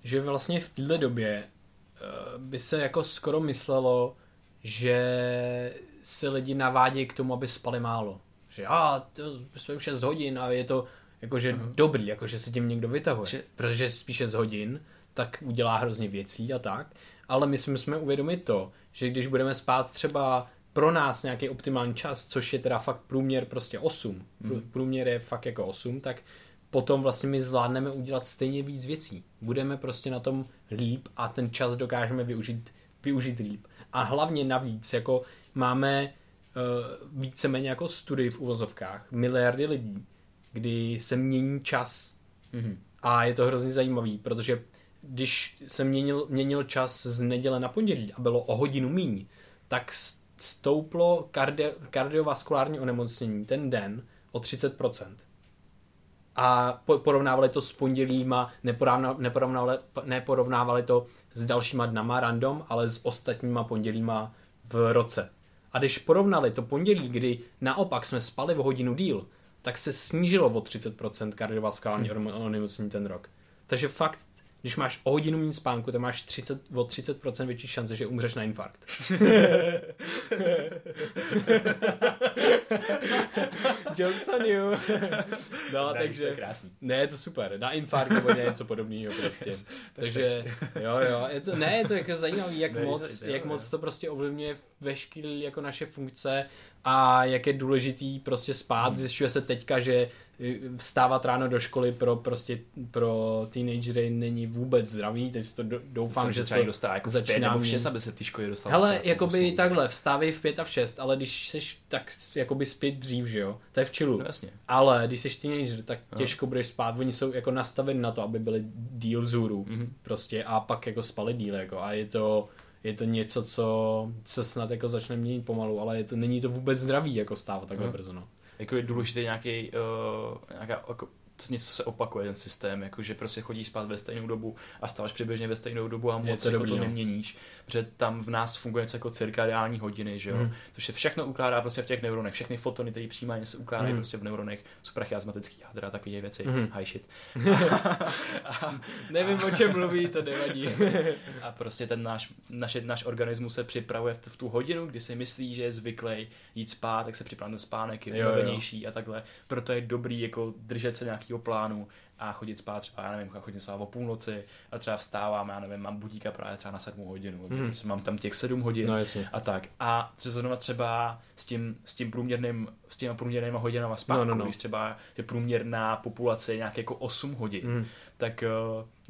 že vlastně v této době uh, by se jako skoro myslelo, že se lidi navádějí k tomu, aby spali málo. Že a to jsme už 6 hodin a je to jakože uh-huh. dobrý, jakože se tím někdo vytahuje. Že... Protože spíše z hodin, tak udělá hrozně věcí a tak. Ale my si musíme uvědomit to, že když budeme spát třeba pro nás nějaký optimální čas, což je teda fakt průměr prostě 8, mm. průměr je fakt jako 8, tak potom vlastně my zvládneme udělat stejně víc věcí. Budeme prostě na tom líp a ten čas dokážeme využít, využít líp. A hlavně navíc, jako máme uh, víceméně jako studii v uvozovkách, miliardy lidí, kdy se mění čas. Mm-hmm. A je to hrozně zajímavý, protože když se měnil, měnil čas z neděle na pondělí a bylo o hodinu míň, tak stouplo kardio, kardiovaskulární onemocnění ten den o 30%. A porovnávali to s pondělíma, neporovnávali, neporovnávali to s dalšíma dnama random, ale s ostatníma pondělíma v roce. A když porovnali to pondělí, kdy naopak jsme spali v hodinu díl, tak se snížilo o 30% kardiovaskulární hm. onemocnění ten rok. Takže fakt když máš o hodinu méně spánku, tak máš 30, o 30% větší šance, že umřeš na infarkt. (laughs) Jokes on you. No, takže... To krásný. Ne, je to super. Na infarkt nebo něco podobného prostě. (laughs) takže, jo, jo. Je to, ne, je to jako zajímavé, jak, ne, moc, to, jak moc to prostě ovlivňuje veškeré jako naše funkce a jak je důležitý prostě spát. Hmm. Zjišťuje se teďka, že vstávat ráno do školy pro prostě pro teenagery není vůbec zdravý, teď to doufám, Co, že se to dostává jako začíná nebo v 6, aby se ty školy dostala. Hele, jakoby jako takhle, vstávej v 5 a v 6, ale když jsi tak jakoby spět dřív, že jo, to je v čilu. No, jasně. Ale když jsi teenager, tak no. těžko budeš spát, oni jsou jako nastaveni na to, aby byli díl zůru, mm-hmm. prostě a pak jako spali díl, jako a je to je to něco, co se snad jako začne měnit pomalu, ale je to, není to vůbec zdravý, jako stávat takhle no. brzo, no jako je důležitý nějaký, uh, nějaká, jako, něco se opakuje ten systém, jako že prostě chodíš spát ve stejnou dobu a stáváš přibližně ve stejnou dobu a moc to jako to no. neměníš, protože tam v nás funguje něco jako cirkadiální hodiny, že jo, Mhm. což se všechno ukládá prostě v těch neuronech, všechny fotony, které přijímají, se ukládají Mhm. prostě v neuronech, suprachiasmatický jádra, takové věci, Mhm. high shit. (laughs) Nevím, o čem mluví, to nevadí. (laughs) A prostě ten náš, naše, náš organismus se připravuje v, v tu hodinu, kdy si myslí, že je zvyklý jít spát, tak se připravuje ten spánek, je Jo, jo. unavenější a takhle. Proto je dobrý jako držet se nějakého plánu a chodit spát třeba, já nevím, chodit spát o půlnoci a třeba vstávám, já nevím, mám budíka právě třeba na sedmou hodinu, Mhm. mm. mám tam těch sedm hodin No jasně. a tak. A třeba třeba s tím, s tím průměrným, s těma průměrnýma hodinama spánku, No, no, no. když třeba je průměrná populace nějak jako 8 hodin, Mm. Tak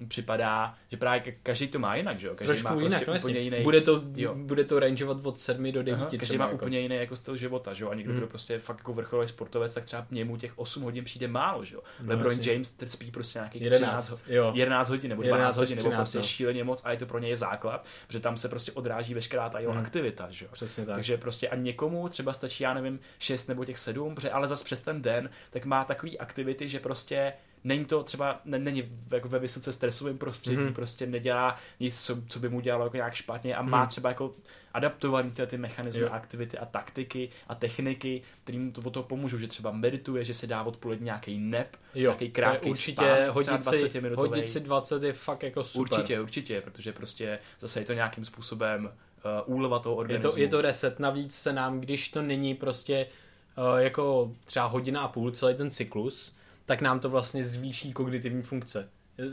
uh, připadá, že právě ka- každý to má jinak, že jo? Každý Trošku má prostě jinak, no úplně jasně. jiný. Bude to, Jo. bude to rangeovat od 7 do 9 Aha, každý má jako. úplně jiný jako styl života, že jo? A někdo, Mm. kdo prostě fakt jako vrcholový sportovec, tak třeba němu těch 8 hodin přijde málo, že jo? No, LeBron jasně. James ten spí prostě nějakých 11, 13, jo. 11 hodin nebo 11 12 až hodin, nebo 13, prostě no. šíleně moc a je to pro něj základ, protože tam se prostě odráží veškerá ta jeho Mm. aktivita, že jo? Přesně tak. Takže prostě a někomu třeba stačí, já nevím, 6 nebo těch 7, protože ale zas přes ten den, tak má takový aktivity, že prostě není to třeba, ne, není jako ve vysoce stresovém prostředí, Mhm. mm-hmm. prostě nedělá nic, co, co by mu dělalo jako nějak špatně a má Mhm. třeba jako adaptovaný ty, ty mechanismy, Jo. aktivity a taktiky a techniky, kterým to o to pomůžou, že třeba medituje, že si dá odpoledne nějaký nep, nějaký je krátký určitě třeba hodit si, 20 minutový. hodit si 20 je fakt jako super. Určitě, určitě, protože prostě zase je to nějakým způsobem uh, úleva toho Je organismu. to, je to reset, navíc se nám, když to není prostě uh, jako třeba hodina a půl celý ten cyklus, tak nám to vlastně zvýší kognitivní funkce.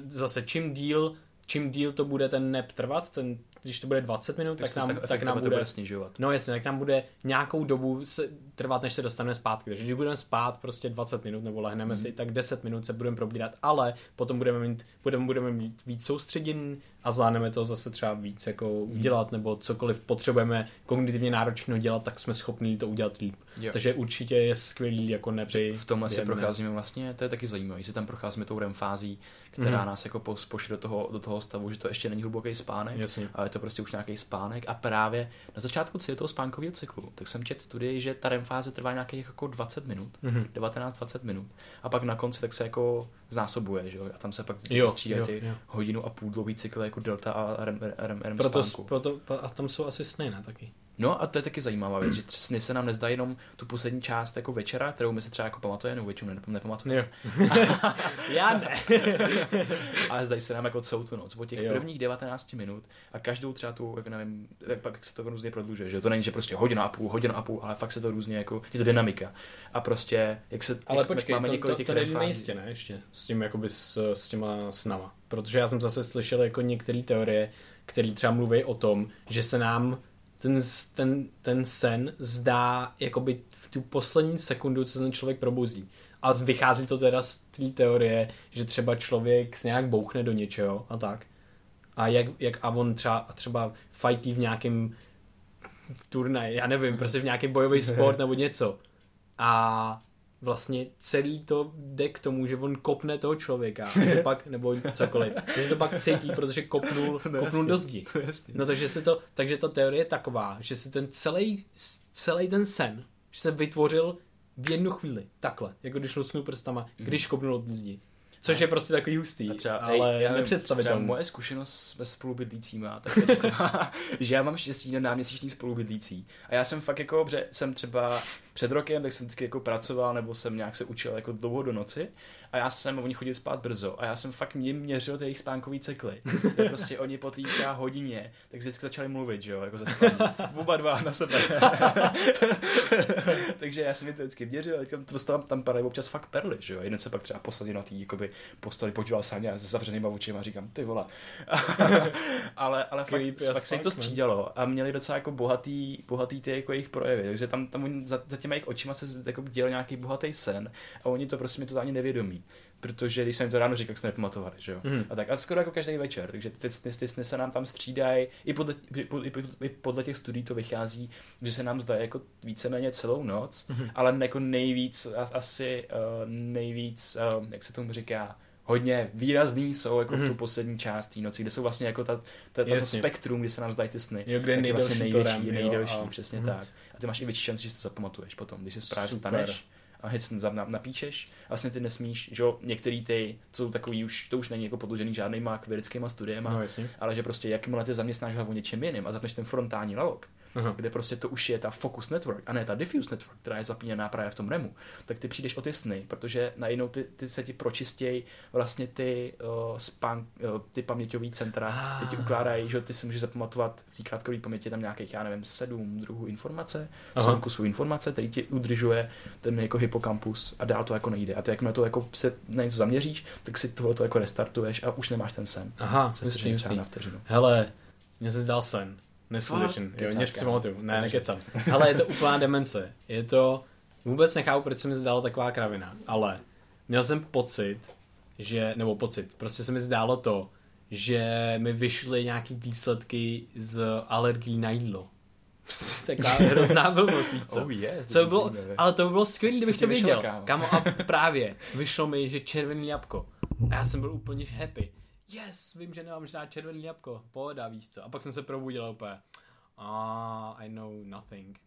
Zase čím díl, čím díl to bude ten nep trvat, ten, když to bude 20 minut, tak, tak nám, tak, efektivně nám to bude, bude snižovat. no jasně, tak nám bude nějakou dobu se trvat, než se dostaneme zpátky. Takže když budeme spát prostě 20 minut nebo lehneme Hmm. si, tak 10 minut se budeme probírat, ale potom budeme mít, budeme, budeme mít víc soustředění a zvládneme to zase třeba víc jako Hmm. udělat, nebo cokoliv potřebujeme kognitivně náročného dělat, tak jsme schopni to udělat líp. Jo. Takže určitě je skvělý jako nepři. v tomhle se procházíme vlastně, to je taky zajímavé, že tam procházíme tou REM fází, která Mhm. nás jako pos- pošle do toho, do toho stavu, že to ještě není hluboký spánek, Jasně. ale je to prostě už nějaký spánek a právě na začátku celého toho spánkového cyklu, tak jsem četl studii, že ta REM fáze trvá nějakých jako 20 minut, Mhm. 19-20 minut a pak na konci tak se jako znásobuje, že jo, a tam se pak střídají jo, ty jo. hodinu a půl dlouhý cykl jako delta a REM, REM, REM Proto, spánku. proto, a tam jsou asi sny, ne, taky. No a to je taky zajímavá věc, že sny se nám nezdá jenom tu poslední část jako večera, kterou my si třeba jako pamatujeme, nebo většinou nepam- nepamatujeme, Jo. (laughs) Já ne. (laughs) ale zdají se nám jako celou tu noc, po těch Jo. prvních 19 minut a každou třeba tu, jako nevím, jak pak se to různě prodlužuje, že to není, že prostě hodina a půl, hodina a půl, ale fakt se to různě jako, je to dynamika a prostě, jak se, Ale jak, počkej, jak máme to, několik to, to REM není nejistě, ne, ještě, s tím jakoby s, s těma snama. Protože já jsem zase slyšel jako některé teorie, které třeba mluví o tom, že se nám ten, ten, ten sen zdá jakoby v tu poslední sekundu, co se ten člověk probouzí. A vychází to teda z té teorie, že třeba člověk se nějak bouchne do něčeho a tak. A jak, jak a on třeba, třeba fightí v nějakém turnaj, já nevím, prostě v nějaký bojový sport (laughs) nebo něco. A vlastně celý to jde k tomu, že on kopne toho člověka, (laughs) to pak, nebo cokoliv. Takže to pak cítí, protože kopnul, No kopnul do zdi. jasně. No takže, se to, takže ta teorie je taková, že se ten celý, celý ten sen, že se vytvořil v jednu chvíli, takhle, jako když lusnul prstama, když kopnul od zdi. Což je prostě takový hustý. A třeba, ale ej, já nepředstavitelný. moje zkušenost se spolubydlícíma, tak taková, (laughs) že já mám štěstí na náměsíční spolubydlící. A já jsem fakt jako, že jsem třeba před rokem, tak jsem vždycky jako pracoval, nebo jsem nějak se učil jako dlouho do noci. A já jsem, oni chodili spát brzo a já jsem fakt jim měřil ty jejich spánkový cykly. (laughs) Prostě oni po té hodině, tak vždycky začali mluvit, že jo, jako ze spaní. Oba dva na sebe. (laughs) Takže já jsem jim to vždycky měřil, a tam, to tam, tam padají občas fakt perly, že jo. Jeden se pak třeba posadil na jakoby, posteli, podíval se na mě s zavřenýma očima a říkám, ty vole. (laughs) ale, ale fakt, Creepy as fakt se jim to střídalo a měli docela jako bohatý, bohatý ty jako jejich projevy, takže tam, tam oni, za, za těma jejich očima se jako děl nějaký bohatý sen a oni to prostě mi totálně nevědomí. Protože když jsem jim to ráno říkal, tak se nepamatovali, že jo. Mhm. A tak a skoro jako každý večer, takže ty, sny se nám tam střídají, i podle, i, i, po- i podle těch studií to vychází, že se nám zdá jako víceméně celou noc, Mhm. ale jako nejvíc, asi uh, nejvíc, uh, jak se tomu říká, hodně výrazný jsou jako v tu Mhm. poslední část té noci, kde jsou vlastně jako ta, ta, ta, to Jasně. spektrum, kdy se nám zdají ty sny. Jo, kde je tak vlastně nejdelší jo, nejdelší, a- přesně Mhm. tak. A ty máš i větší šanci, že si to zapamatuješ potom, když se právě Super. vstaneš a hned si tam napíšeš. Vlastně ty nesmíš, že jo, některý ty, co jsou takový už, to už není jako podložený žádnýma vědeckýma studiema, No, jasně. ale že prostě jakmile ty zaměstnáš hlavu něčem jiným a zapneš ten frontální lalok, Aha. kde prostě to už je ta focus network a ne ta diffuse network, která je zapíněná právě v tom REMu, tak ty přijdeš o ty sny, protože najednou ty, ty se ti pročistějí vlastně ty, uh, spán, uh, ty paměťové centra, ty ti ukládají, že ty si můžeš zapamatovat v té krátkové paměti tam nějakých, já nevím, sedm druhů informace, sedm kusů informace, který ti udržuje ten jako hypokampus a dál to jako nejde. A ty jakmile to jako se na něco zaměříš, tak si tohle to jako restartuješ a už nemáš ten sen. Aha, Se třeba na vteřinu. Hele, mně se zdal sen. Neskutečný. Jo, něco si pamatuju. Ne, nekecám. (laughs) Ale je to úplná demence. Je to... Vůbec nechápu, proč se mi zdala taková kravina. Ale měl jsem pocit, že... Nebo pocit. Prostě se mi zdálo to, že mi vyšly nějaký výsledky z alergií na jídlo. (laughs) Taková hrozná blbost, víš co? Oh yes, Co bylo, zajímavé. ale to by bylo skvělé, kdybych to věděl. kámo? Kámo, a (laughs) právě vyšlo mi, že červený jabko. A já jsem byl úplně happy. Yes, vím, že nemám žádná červený jabko. Pohoda, víš co. A pak jsem se probudil úplně. Ah, I know nothing.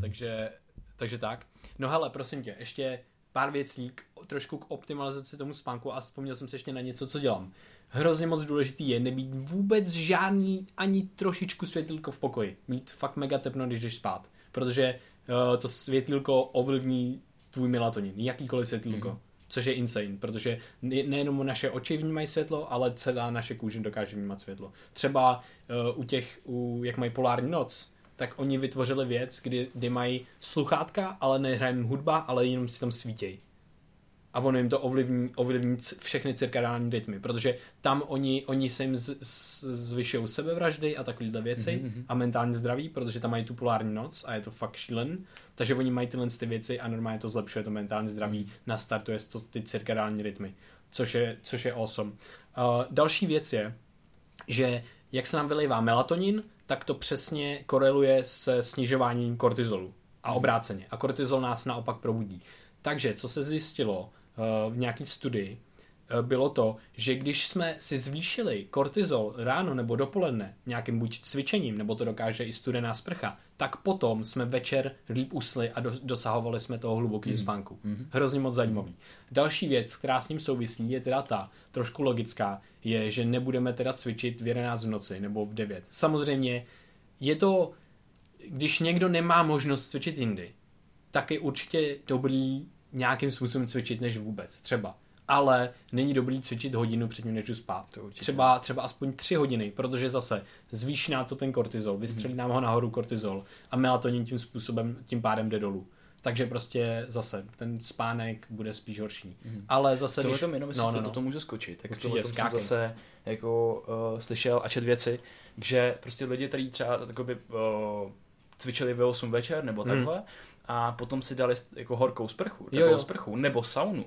Takže, takže tak. No hele, prosím tě, ještě pár věcí k, trošku k optimalizaci tomu spánku a vzpomněl jsem se ještě na něco, co dělám. Hrozně moc důležitý je nebýt vůbec žádný ani trošičku světýlko v pokoji. Mít fakt mega tepno, když jdeš spát. Protože uh, to světýlko ovlivní tvůj melatonin. Jakýkoliv světýlko. Mm-hmm. Což je insane, protože ne- nejenom naše oči vnímají světlo, ale celá naše kůže dokáže vnímat světlo. Třeba uh, u těch, u, jak mají polární noc, tak oni vytvořili věc, kdy, kdy mají sluchátka, ale nehraje jim hudba, ale jenom si tam svítějí. A ono jim to ovlivní, ovlivní všechny cirkadiální rytmy, protože tam oni, oni se jim z, z, zvyšují sebevraždy a takovéhle věci mm-hmm. a mentální zdraví, protože tam mají tu polární noc a je to fakt šílen. Takže oni mají tyhle ty věci a normálně to zlepšuje to mentální zdraví, nastartuje to ty cirkadiální rytmy, což je, což je awesome. Uh, další věc je, že jak se nám vylejvá melatonin, tak to přesně koreluje se snižováním kortizolu a obráceně. A kortizol nás naopak probudí. Takže, co se zjistilo v nějaké studii, eh, bylo to, že když jsme si zvýšili kortizol ráno nebo dopoledne nějakým buď cvičením, nebo to dokáže i studená sprcha, tak potom jsme večer líp usli a do, dosahovali jsme toho hlubokého mm. spánku. Mm. Hrozně moc zajímavý. Další věc, která s ním souvisí, je teda ta, trošku logická, je, že nebudeme teda cvičit v 11 v noci nebo v 9. Samozřejmě je to, když někdo nemá možnost cvičit jindy, tak je určitě dobrý nějakým způsobem cvičit než vůbec, třeba. Ale není dobrý cvičit hodinu předtím, než jdu spát. To. Třeba, třeba aspoň tři hodiny, protože zase zvýší nám to ten kortizol, vystřelí nám ho nahoru kortizol a melatonin tím způsobem, tím pádem jde dolů. Takže prostě zase ten spánek bude spíš horší. Ale zase, Tohle když... to jenom, no, to, no, to, no. to můžu skočit. Tak Určitě, tohle jsem zase jako uh, slyšel a čet věci, že prostě lidi, kteří třeba takoby, uh, cvičili ve 8 večer nebo takhle a potom si dali jako horkou sprchu, takovou Hmm. jo. sprchu, nebo saunu,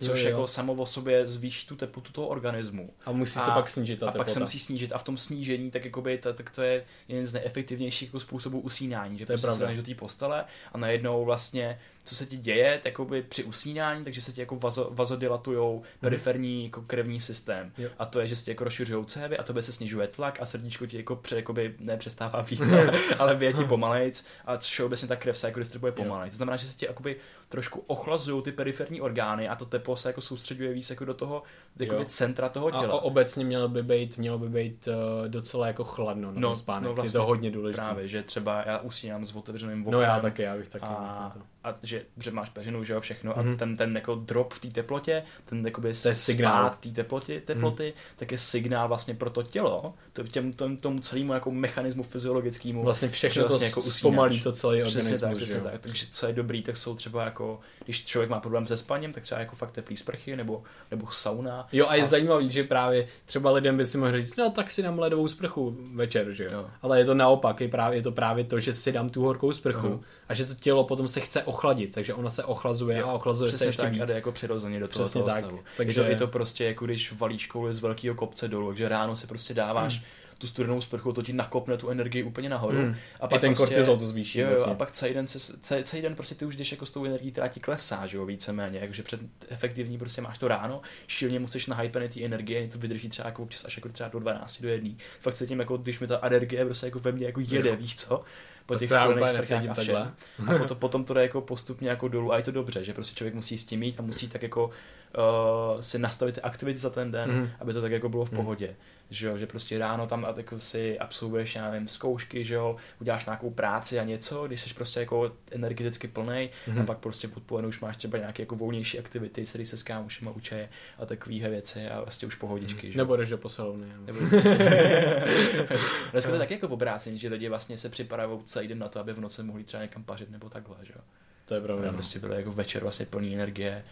což Jo, jo. jako samo o sobě zvýší tu teplotu toho organismu. A musí se pak snížit ta A pak se musí snížit a v tom snížení, tak, jakoby, ta, tak to je jeden z nejefektivnějších jako způsobů usínání, že To je prostě do té postele a najednou vlastně, co se ti děje, tak jakoby při usínání, takže se ti jako vazo, vazodilatujou periferní jako krevní systém. Jo. A to je, že se ti jako rozšiřují cévy a tobě se snižuje tlak a srdíčko ti jako pře, jakoby nepřestává (laughs) být, ale, ale bije ti pomalejc a všeobecně ta krev se jako distribuje pomalejc. To znamená, že se ti jakoby trošku ochlazují ty periferní orgány a to teplo se jako soustředuje víc jako do toho jakoby Jo. centra toho A těla. o- obecně mělo by být, mělo by být uh, docela jako chladno na No, spánek. no je vlastně to hodně důležité. Právě, že třeba já usínám s otevřeným vokem. No já taky, já bych taky. a. a že, že máš peřinu, že jo, všechno Mhm. a ten, ten jako drop v té teplotě, ten jakoby To je signál. té teploty, teploty tak je signál vlastně pro to tělo, to těm, tom, tomu celému jako mechanismu fyziologickému. Vlastně všechno vlastně to jako usínáš. zpomalí to celý Přesně organismus. tak, že přesně tak. Takže co je dobrý, tak jsou třeba jako, když člověk má problém se spaním, tak třeba jako fakt teplý sprchy nebo, nebo sauna. Jo a je A- zajímavý, že právě třeba lidem by si mohl říct, no tak si dám ledovou sprchu večer, že jo. Jo. Ale je to naopak, je, právě, je to právě to, že si dám tu horkou sprchu Mhm. A že to tělo potom se chce ochladit, takže ono se ochlazuje Jo, a ochlazuje se ještě tak, víc. a jde jako přirozeně do toho, Přesně toho tak, stavu. takže- Takže... Je, to, je to prostě jako když valíš kouli z velkého kopce dolů, takže ráno si prostě dáváš Hmm. tu studenou sprchu, to ti nakopne tu energii úplně nahoru. Mm. A I ten prostě, kortizol to zvýší Jo, jo, vlastně. a pak celý den, se, celý, celý den prostě ty už jdeš jako s tou energií, která ti klesá, že jo, víceméně, jakože před efektivní prostě máš to ráno, šíleně musíš nahypený ty energie, to vydrží třeba jako občas až jako třeba do 12 do 1. Fakt se tím jako, když mi ta energie prostě jako ve mně jako jede, Jo. víš co, po To těch úplně sprchách a všem. takhle. A (laughs) potom, potom to jde jako postupně jako dolů a je to dobře, že prostě člověk musí s tím mít a musí tak jako uh, si nastavit ty aktivity za ten den, Mhm. aby to tak jako bylo v Mhm. pohodě. Že, jo, že prostě ráno tam a jako si absolvuješ, já nevím, zkoušky, že jo, uděláš nějakou práci a něco, když jsi prostě jako energeticky plný, Mhm. a pak prostě odpoledne už máš třeba nějaké jako volnější aktivity, se se s kámošima učí a takovéhle věci a vlastně už pohodičky. Že? jo. Nebo jdeš do posilovny. Nebo (laughs) Dneska to je taky jako obrácení, že lidi vlastně se připravují celý den na to, aby v noci mohli třeba někam pařit nebo takhle, že jo. To je pravda. No. prostě byli jako večer vlastně plný energie.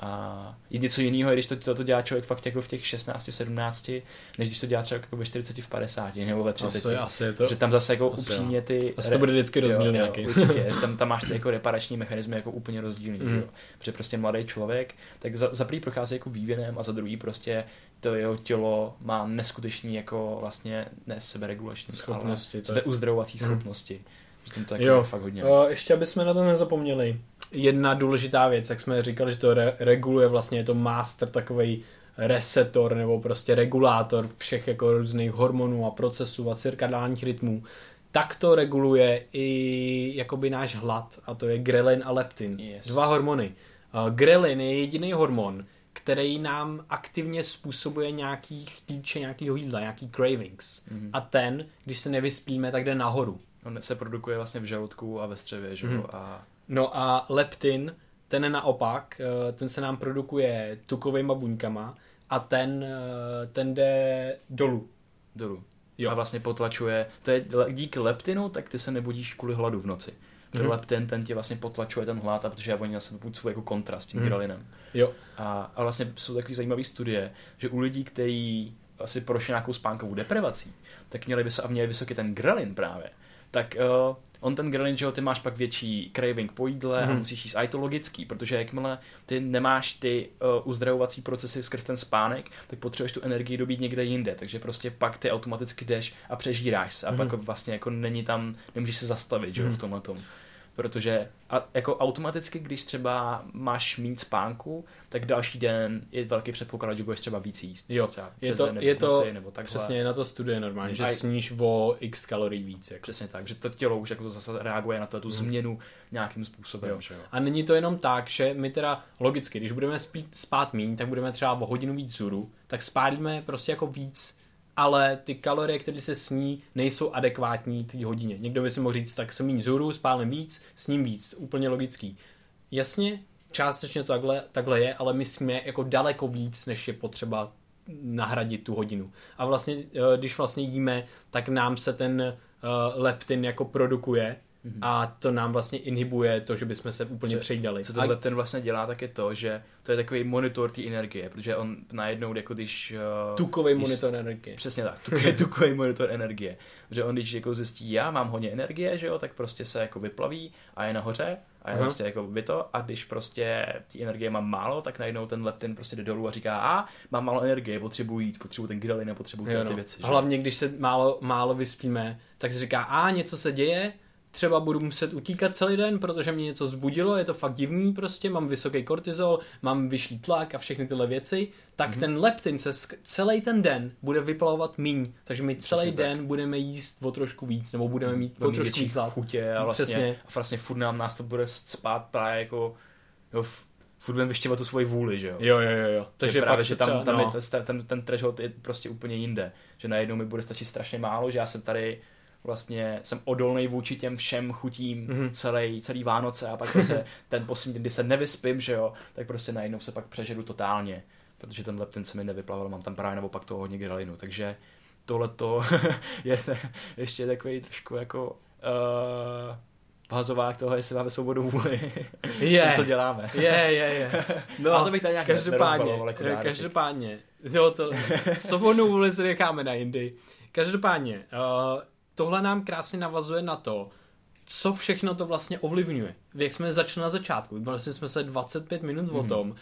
A i něco jiného, když to, to, to, dělá člověk fakt jako v těch 16, 17, než když to dělá třeba jako ve 40, v 50 nebo ve 30. Asi, asi je to. Protože tam zase jako Asi upřímně ty... Asi to bude vždycky rozdíl nějaký. Určitě, že tam, tam máš ty (laughs) jako reparační mechanismy jako úplně rozdílný, mm. jo. Protože prostě mladý člověk, tak za, za prvý prochází jako vývinem a za druhý prostě to jeho tělo má neskutečný jako vlastně ne seberegulační, Schopnosti, ale je- sebeuzdravovací Mhm. schopnosti. Že tam to jako Jo. fakt hodně. Uh, ještě, aby jsme na to nezapomněli. Jedna důležitá věc, jak jsme říkali, že to re- reguluje vlastně, je to master takový resetor nebo prostě regulátor všech jako různých hormonů a procesů a cirkadálních rytmů, tak to reguluje i jakoby náš hlad a to je grelin a leptin. Yes. Dva hormony. Uh, grelin je jediný hormon, který nám aktivně způsobuje nějaký chtíče nějakýho jídla, nějaký cravings. Mhm. A ten, když se nevyspíme, tak jde nahoru. On se produkuje vlastně v žaludku a ve střevě, že jo? Mhm. A No a leptin, ten je naopak, eh, ten se nám produkuje tukovými buňkama a ten, eh, ten jde dolů. dolů. Jo. A vlastně potlačuje, to je díky leptinu, tak ty se nebudíš kvůli hladu v noci. Protože Mhm. leptin, ten ti vlastně potlačuje ten hlad, a protože oni zase svůj jako kontrast tím grelinem. Jo. A, a vlastně jsou takové zajímavé studie, že u lidí, kteří asi prošli nějakou spánkovou deprivací, tak měli, vys- a měli vysoký ten grelin právě, tak uh, on ten grelin, že jo, ty máš pak větší craving po jídle Mhm. a musíš jíst. A je to logický, protože jakmile ty nemáš ty uh, uzdravovací procesy skrz ten spánek, tak potřebuješ tu energii dobít někde jinde, takže prostě pak ty automaticky jdeš a přežíráš se a Mhm. pak vlastně jako není tam, nemůžeš se zastavit, že jo, Mhm. v tomhle tom. Protože a jako automaticky, když třeba máš mít spánku, tak další den je velký předpoklad, že budeš třeba víc jíst. Jo, třeba je to- je to nebo takhle. Přesně na to studuje normálně, že A- sníš o x kalorií víc. Jako. Přesně tak, že to tělo už jako to zase reaguje na to, tu změnu nějakým způsobem. Jo. Že jo. A není to jenom tak, že my teda logicky, když budeme spít, spát míň, tak budeme třeba o hodinu víc zůru, tak spálíme prostě jako víc, ale ty kalorie, které se sní, nejsou adekvátní té hodině. Někdo by si mohl říct, tak jsem míň zůru, spálím víc, sním víc, úplně logický. Jasně, částečně to takhle, takhle je, ale my sníme jako daleko víc, než je potřeba nahradit tu hodinu. A vlastně, eh, když vlastně jíme, tak nám se ten eh, leptin jako produkuje a to nám vlastně inhibuje to, že bychom se úplně Že- přejdali. Co A- ten leptin vlastně dělá, tak je to, že to je takový monitor té energie, protože on najednou, jako když... Uh, tukový když- monitor energie. Přesně tak, tukový, (laughs) tukový monitor energie. Protože on, když jako zjistí, já mám hodně energie, že jo, tak prostě se jako vyplaví a je nahoře a je Aha. prostě jako by to a když prostě ty energie mám málo, tak najednou ten leptin prostě jde dolů a říká, a mám málo energie, potřebuji jíc, potřebuji ten grelin, potřebuji ty no. věci. A že? hlavně, když se málo, málo vyspíme, tak se říká, a něco se děje, třeba budu muset utíkat celý den, protože mě něco zbudilo, je to fakt divný prostě, mám vysoký kortizol, mám vyšší tlak a všechny tyhle věci, tak Mhm. mm-hmm. ten leptin se sk- celý ten den bude vyplavovat míň, takže my celý Přesně tak. den budeme jíst o trošku víc, nebo budeme mít o Budeme trošku víc chutě a vlastně, Přesně. a vlastně furt nám nás to bude spát právě jako, jo, furt budeme vyštěvat tu svoji vůli, že jo. Jo, jo, jo, jo. Takže právě, že se tam, třeba, tam no. je ten, ten, ten threshold je prostě úplně jinde. Že najednou mi bude stačit strašně málo, že já jsem tady vlastně jsem odolný vůči těm všem chutím Mhm. mm-hmm. celý, celý Vánoce a pak prostě (laughs) ten poslední den, kdy se nevyspím, že jo, tak prostě najednou se pak přežeru totálně, protože ten leptin se mi nevyplaval, mám tam právě naopak toho hodně grelinu, takže tohle to (laughs) je ještě takový trošku jako uh, vhazovák toho, jestli máme svobodu vůli, (laughs) Je. to, co děláme. Je, je, je. No, Ale to bych tady nějak každopádně, jako dárky. každopádně, jo, to, svobodnou vůli si necháme na jindy. Každopádně, uh, tohle nám krásně navazuje na to, co všechno to vlastně ovlivňuje. Jak jsme začali na začátku, vlastně jsme se 25 minut o Mhm. tom,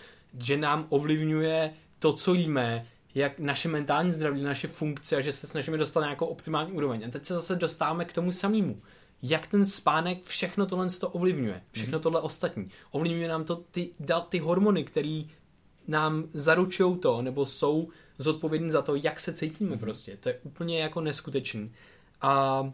že nám ovlivňuje to, co jíme, jak naše mentální zdraví, naše funkce a že se snažíme dostat na nějakou optimální úroveň. A teď se zase dostáváme k tomu samému. Jak ten spánek všechno tohle to ovlivňuje, všechno tohle ostatní. Ovlivňuje nám to ty, dal- ty hormony, které nám zaručují to, nebo jsou zodpovědní za to, jak se cítíme prostě. To je úplně jako neskutečný. A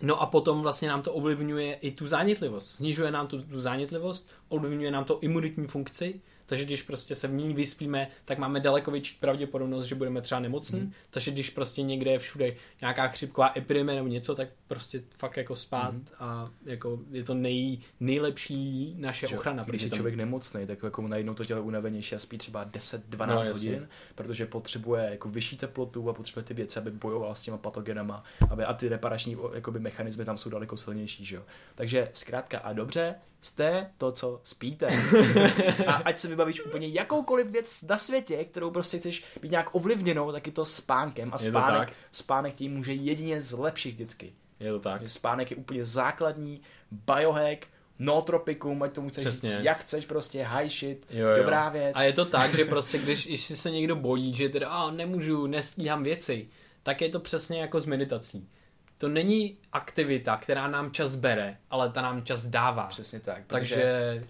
No a potom vlastně nám to ovlivňuje i tu zánětlivost. Snižuje nám tu, tu zánětlivost, ovlivňuje nám to imunitní funkci, takže když prostě se v ní vyspíme, tak máme daleko větší pravděpodobnost, že budeme třeba nemocní. Mm. Takže když prostě někde je všude nějaká chřipková epidemie nebo něco, tak prostě fakt jako spát mm. a jako je to nej, nejlepší naše Čo, ochrana. Když je tam- člověk nemocný, tak jako najednou to tělo unavenější a spí třeba 10-12 No, hodin, protože potřebuje jako vyšší teplotu a potřebuje ty věci, aby bojoval s těma patogenama, aby, a ty reparační jakoby, mechanismy tam jsou daleko silnější. Že jo? Takže zkrátka a dobře, jste to, co spíte. (laughs) a ať se vybavíš úplně jakoukoliv věc na světě, kterou prostě chceš být nějak ovlivněnou, tak je to spánkem. A spánek, spánek tím může jedině zlepšit vždycky. Je to tak. Spánek je úplně základní biohack, nootropikum, ať tomu chceš Přesně. říct, jak chceš prostě, high shit, Jo, jo. dobrá věc. A je to tak, že prostě když, když se někdo bojí, že teda a nemůžu, nestíhám věci, tak je to přesně jako s meditací. To není aktivita, která nám čas bere, ale ta nám čas dává. Přesně tak. Takže,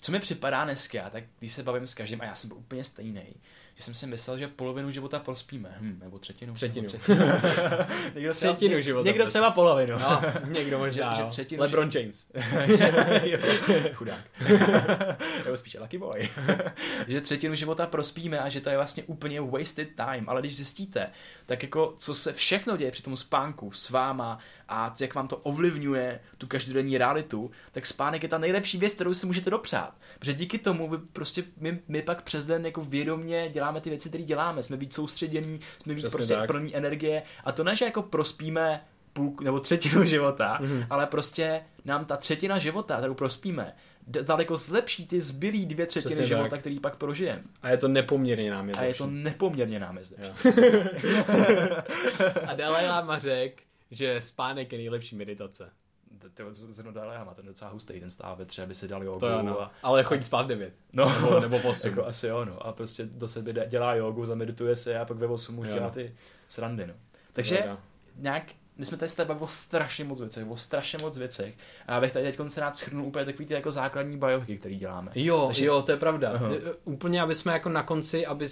co mi připadá dneska, tak když se bavím s každým, a já jsem byl úplně stejný, že jsem si myslel, že polovinu života prospíme. Hm, nebo třetinu. Třetinu. Nebo třetinu. (laughs) někdo třeba, Třetinu života Někdo třeba polovinu. no, někdo možná, Že- že třetinu- LeBron James. Jo, (laughs) Chudák. (laughs) Nebo spíš Lucky Boy. že třetinu života prospíme a že to je vlastně úplně wasted time. Ale když zjistíte, tak jako co se všechno děje při tom spánku s váma a jak vám to ovlivňuje tu každodenní realitu, tak spánek je ta nejlepší věc, kterou si můžete dopřát. Protože díky tomu vy prostě my, my pak přes den jako vědomě děláme ty věci, které děláme. Jsme víc soustředění, jsme víc Přesně prostě tak. plní energie a to ne, že jako prospíme půl, nebo třetinu (laughs) života, Mhm. mm-hmm. ale prostě nám ta třetina života, kterou prospíme, daleko zlepší ty zbylý dvě třetiny Přesně života, tak. který pak prožijeme. A je to nepoměrně nám je A je to nepoměrně námezde. (laughs) A Dalai Lama řekl, že spánek je nejlepší meditace. To je zrovna Dalai Lama, ten docela hustý, ten stává ve tři, aby si dal jogu. To jo, no. a, Ale chodí spát v 9. no, Nebo, nebo v 8. jako asi jo, no. A prostě do sebe dělá jogu, zamedituje se a pak ve 8 už Jo, dělá no. ty srandy, no. Takže Pravda. nějak, my jsme tady se bavili o strašně moc věcech, o strašně moc věcech. A já bych tady teď se rád schrnul úplně takový ty jako základní biohacky, který děláme. Jo, Takže- jo, to je pravda. E, Úplně, aby jsme jako na konci, aby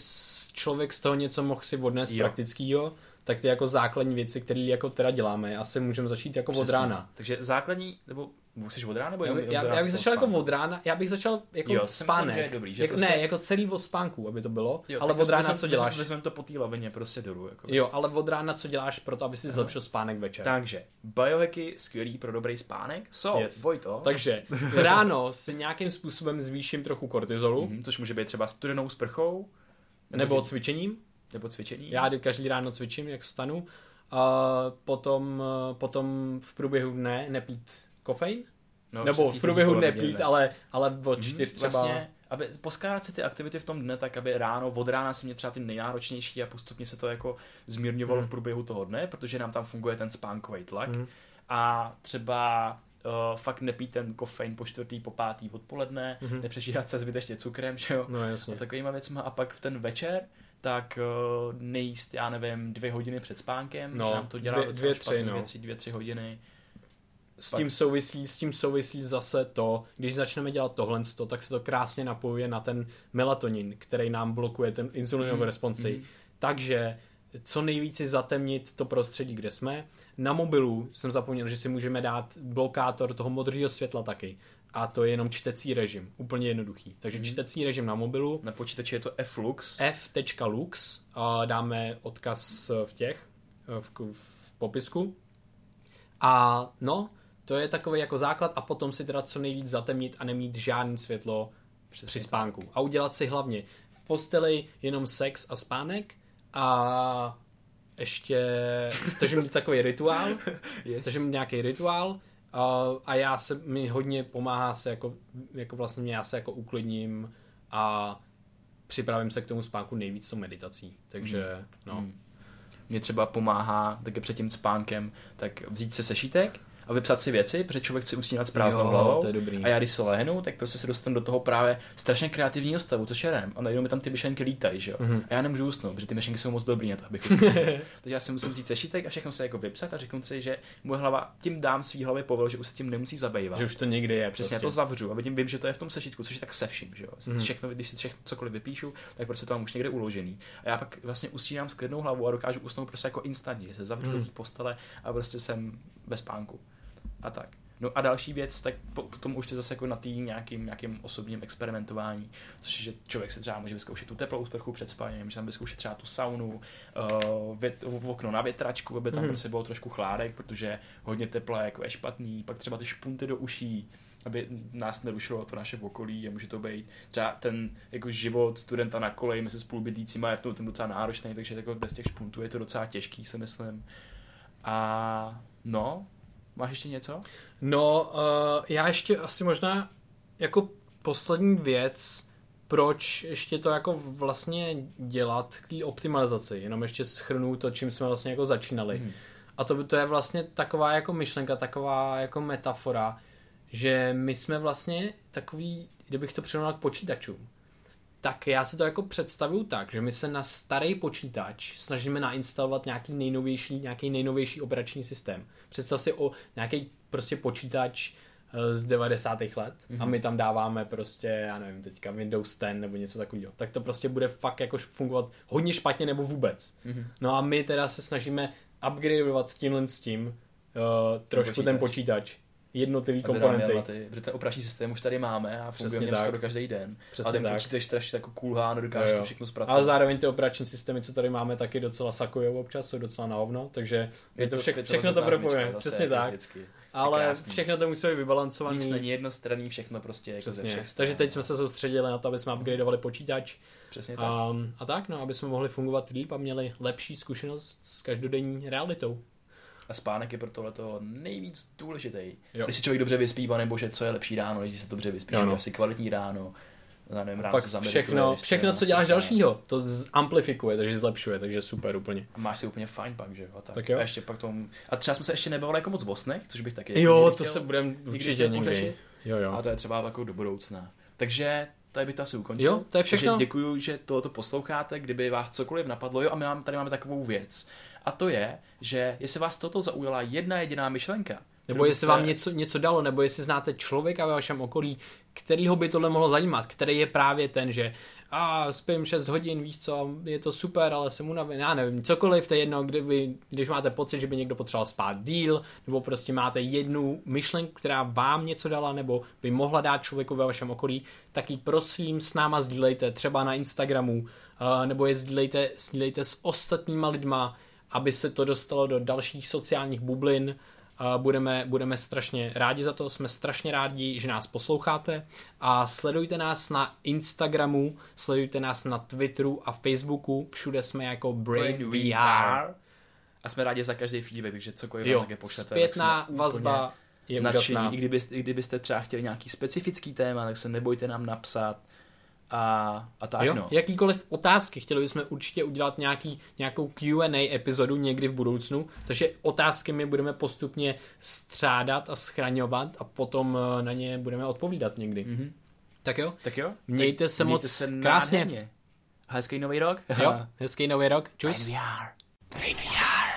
člověk z toho něco mohl si odnést Jo. praktického, tak ty jako základní věci, které jako teda děláme, asi můžeme začít jako od Přesně. rána. Takže základní, nebo chceš od rána, nebo Já, jenom- já, já z bych začal jako spánku? od rána, já bych začal jako Jo, si myslím, spánek. že je dobrý, že jako, prostě- Ne, jako celý od spánku, aby to bylo, Jo, ale od rána co děláš? Vezmeme to po té lavině prostě dolů. Jako. Jo, ale od rána co děláš pro to, aby si zlepšil spánek večer. Takže, biohacky skvělý pro dobrý spánek jsou, Yes. Vojto, Takže (laughs) ráno si nějakým způsobem zvýším trochu kortizolu, Mhm, což může být třeba studenou sprchou, nebo cvičením. Nebo cvičení. Já každý ráno cvičím, jak stanu. A potom, potom v průběhu dne nepít kofein. no, nebo v průběhu nepít, ale, ale od Mhm, čtyř třeba. Vlastně, aby poskládat si ty aktivity v tom dne, tak aby ráno, od rána si mě třeba ty nejnáročnější a postupně se to jako zmírňovalo Mhm. v průběhu toho dne, protože nám tam funguje ten spánkový tlak. Mhm. A třeba uh, fakt nepít ten kofein po čtvrtý, po pátý odpoledne, Mhm. nepřežírat se zbytečně cukrem, že jo? No a jasně. takovýma věcma a pak v ten večer tak uh, nejíst, já nevím, dvě hodiny před spánkem, No, že nám to dělá dvě- dvě, tři, no. věci, dvě, tři hodiny. S tím, souvislí, s tím souvislí zase to, když začneme dělat tohle, tak se to krásně napojuje na ten melatonin, který nám blokuje ten insulinovou Mhm, responsi. mhm. Takže co nejvíce zatemnit to prostředí, kde jsme. Na mobilu jsem zapomněl, že si můžeme dát blokátor toho modrého světla taky. A to je jenom čtecí režim. Úplně jednoduchý. Takže čtecí režim na mobilu. Na počítači je to Flux. f.lux. a Dáme odkaz v těch, v, v popisku. A no, to je takový jako základ a potom si teda co nejvíc zatemnit a nemít žádný světlo Přesně při tak. spánku. A udělat si hlavně v posteli jenom sex a spánek a ještě, (laughs) takže mít takový rituál, Yes. takže mít nějaký rituál a, a já se, mi hodně pomáhá se jako, jako vlastně mě, já se jako uklidním a připravím se k tomu spánku nejvíc tou meditací. Takže, no. Hmm. Mě třeba pomáhá také před tím spánkem, tak vzít se sešítek a vypsat si věci, protože člověk chce usínat s prázdnou Jo, hlavou. to je dobrý. A já když se lehnu, tak prostě se dostanu do toho právě strašně kreativního stavu, což je rem. A najednou mi tam ty myšlenky lítají, že jo. Mhm. A já nemůžu usnout, protože ty myšlenky jsou moc dobrý na to, abych. (laughs) Takže já si musím vzít sešítek a všechno se jako vypsat a řeknu si, že moje hlava tím dám svý hlavě povel, že už se tím nemusí zabývat. Že už to někdy je. Přesně, já to zavřu a vidím, vím, že to je v tom sešitku, což je tak se vším, že jo. Mhm. Všechno, když si všechno, cokoliv vypíšu, tak prostě to mám už někde uložený. A já pak vlastně usínám s klidnou hlavou a dokážu usnout prostě jako instantně, se zavřu Mhm. do té postele a prostě jsem bez spánku. A tak. No a další věc, tak potom už to zase jako na tým nějakým, nějakým osobním experimentování, což je, že člověk si třeba může vyzkoušet tu teplou sprchu před spáním, může tam vyzkoušet třeba tu saunu, uh, vět, v okno na větračku, aby tam mm. prostě bylo trošku chládek, protože hodně tepla jako je špatný, pak třeba ty špunty do uší, aby nás nerušilo to naše okolí a může to být třeba ten jako život studenta na koleji mezi spolubydlícíma je v tom ten docela náročný, takže jako bez těch špuntů je to docela těžký, si myslím. A no, máš ještě něco? No, uh, já ještě asi možná jako poslední věc, proč ještě to jako vlastně dělat k té optimalizaci, jenom ještě schrnu to, čím jsme vlastně jako začínali. Mm. A to, to je vlastně taková jako myšlenka, taková jako metafora, že my jsme vlastně takový, kdybych to přirovnal k počítačům, tak já si to jako představuju tak, že my se na starý počítač snažíme nainstalovat nějaký nejnovější, nějaký nejnovější operační systém. Představ si o nějaký prostě počítač eh, z 90. let mm-hmm. a mhm. my tam dáváme prostě, já nevím, teďka Windows 10 nebo něco takového. Tak to prostě bude fakt jako fungovat hodně špatně nebo vůbec. Mm-hmm. No a my teda se snažíme upgradeovat tímhle s tím uh, trošku ten počítač. ten počítač jednotlivý komponenty. Ty, protože ten operační systém už tady máme a funguje v skoro každý den. Přesně a ten tak. počítač strašně jako kulhá, nedokáže to všechno zpracovat. Ale zároveň ty operační systémy, co tady máme, taky docela sakujou občas, jsou docela na ovno, takže je, je to vše, všechno to propojuje. Přesně tak. Vždycky. Ale všechno to musí být vybalancované. Nic není jednostranný, všechno prostě jako Přesně. ze všech Takže teď jsme se soustředili na to, aby jsme upgradeovali počítač. Přesně tak. A, a tak, no, aby jsme mohli fungovat líp a měli lepší zkušenost s každodenní realitou. A spánek je pro tohle nejvíc důležitý. Jo. Když si člověk dobře vyspí, nebo že co je lepší ráno, když se dobře vyspí, no. asi kvalitní ráno, já nevím, ráno pak všechno, všechno, co děláš dalšího, to amplifikuje, takže zlepšuje, takže super úplně. A máš si úplně fajn pak, že jo? A, tak. tak jo. A ještě pak tom, a třeba jsme se ještě nebavili jako moc v Osnech, což bych taky Jo, to chtěl, se budeme určitě někdy. Jo, jo. A to je třeba jako do budoucna. Takže tady by to asi ukončil. Jo, to je všechno. Takže děkuji, že tohoto posloucháte, kdyby vás cokoliv napadlo. Jo, a my máme, tady máme takovou věc. A to je, že jestli vás toto zaujala jedna jediná myšlenka, nebo jestli vám něco, něco dalo, nebo jestli znáte člověka ve vašem okolí, kterýho by tohle mohlo zajímat, který je právě ten, že a spím 6 hodin, víš co, je to super, ale jsem unavený, já nevím, cokoliv, to je jedno, kdyby, když máte pocit, že by někdo potřeboval spát díl, nebo prostě máte jednu myšlenku, která vám něco dala, nebo by mohla dát člověku ve vašem okolí, tak ji prosím s náma sdílejte, třeba na Instagramu, nebo je sdílejte, sdílejte s ostatníma lidma, aby se to dostalo do dalších sociálních bublin. Budeme, budeme strašně rádi za to, jsme strašně rádi, že nás posloucháte a sledujte nás na Instagramu, sledujte nás na Twitteru a Facebooku, všude jsme jako Brain, Brain VR. A jsme rádi za každý feedback, takže cokoliv jo, také pošlete. Zpětná vazba je úžasná. I kdybyste, i kdybyste třeba chtěli nějaký specifický téma, tak se nebojte nám napsat a, a tak jo, no. Jakýkoliv otázky, chtěli bychom určitě udělat nějaký, nějakou Q&A epizodu někdy v budoucnu, takže otázky my budeme postupně střádat a schraňovat a potom eh, na ně budeme odpovídat někdy. Mm-hmm. Tak jo? Tak jo. Mějte tak se mějte moc se krásně. Hezký nový rok. jo, (laughs) hezký nový rok. Čus. Brain VR. Brain VR.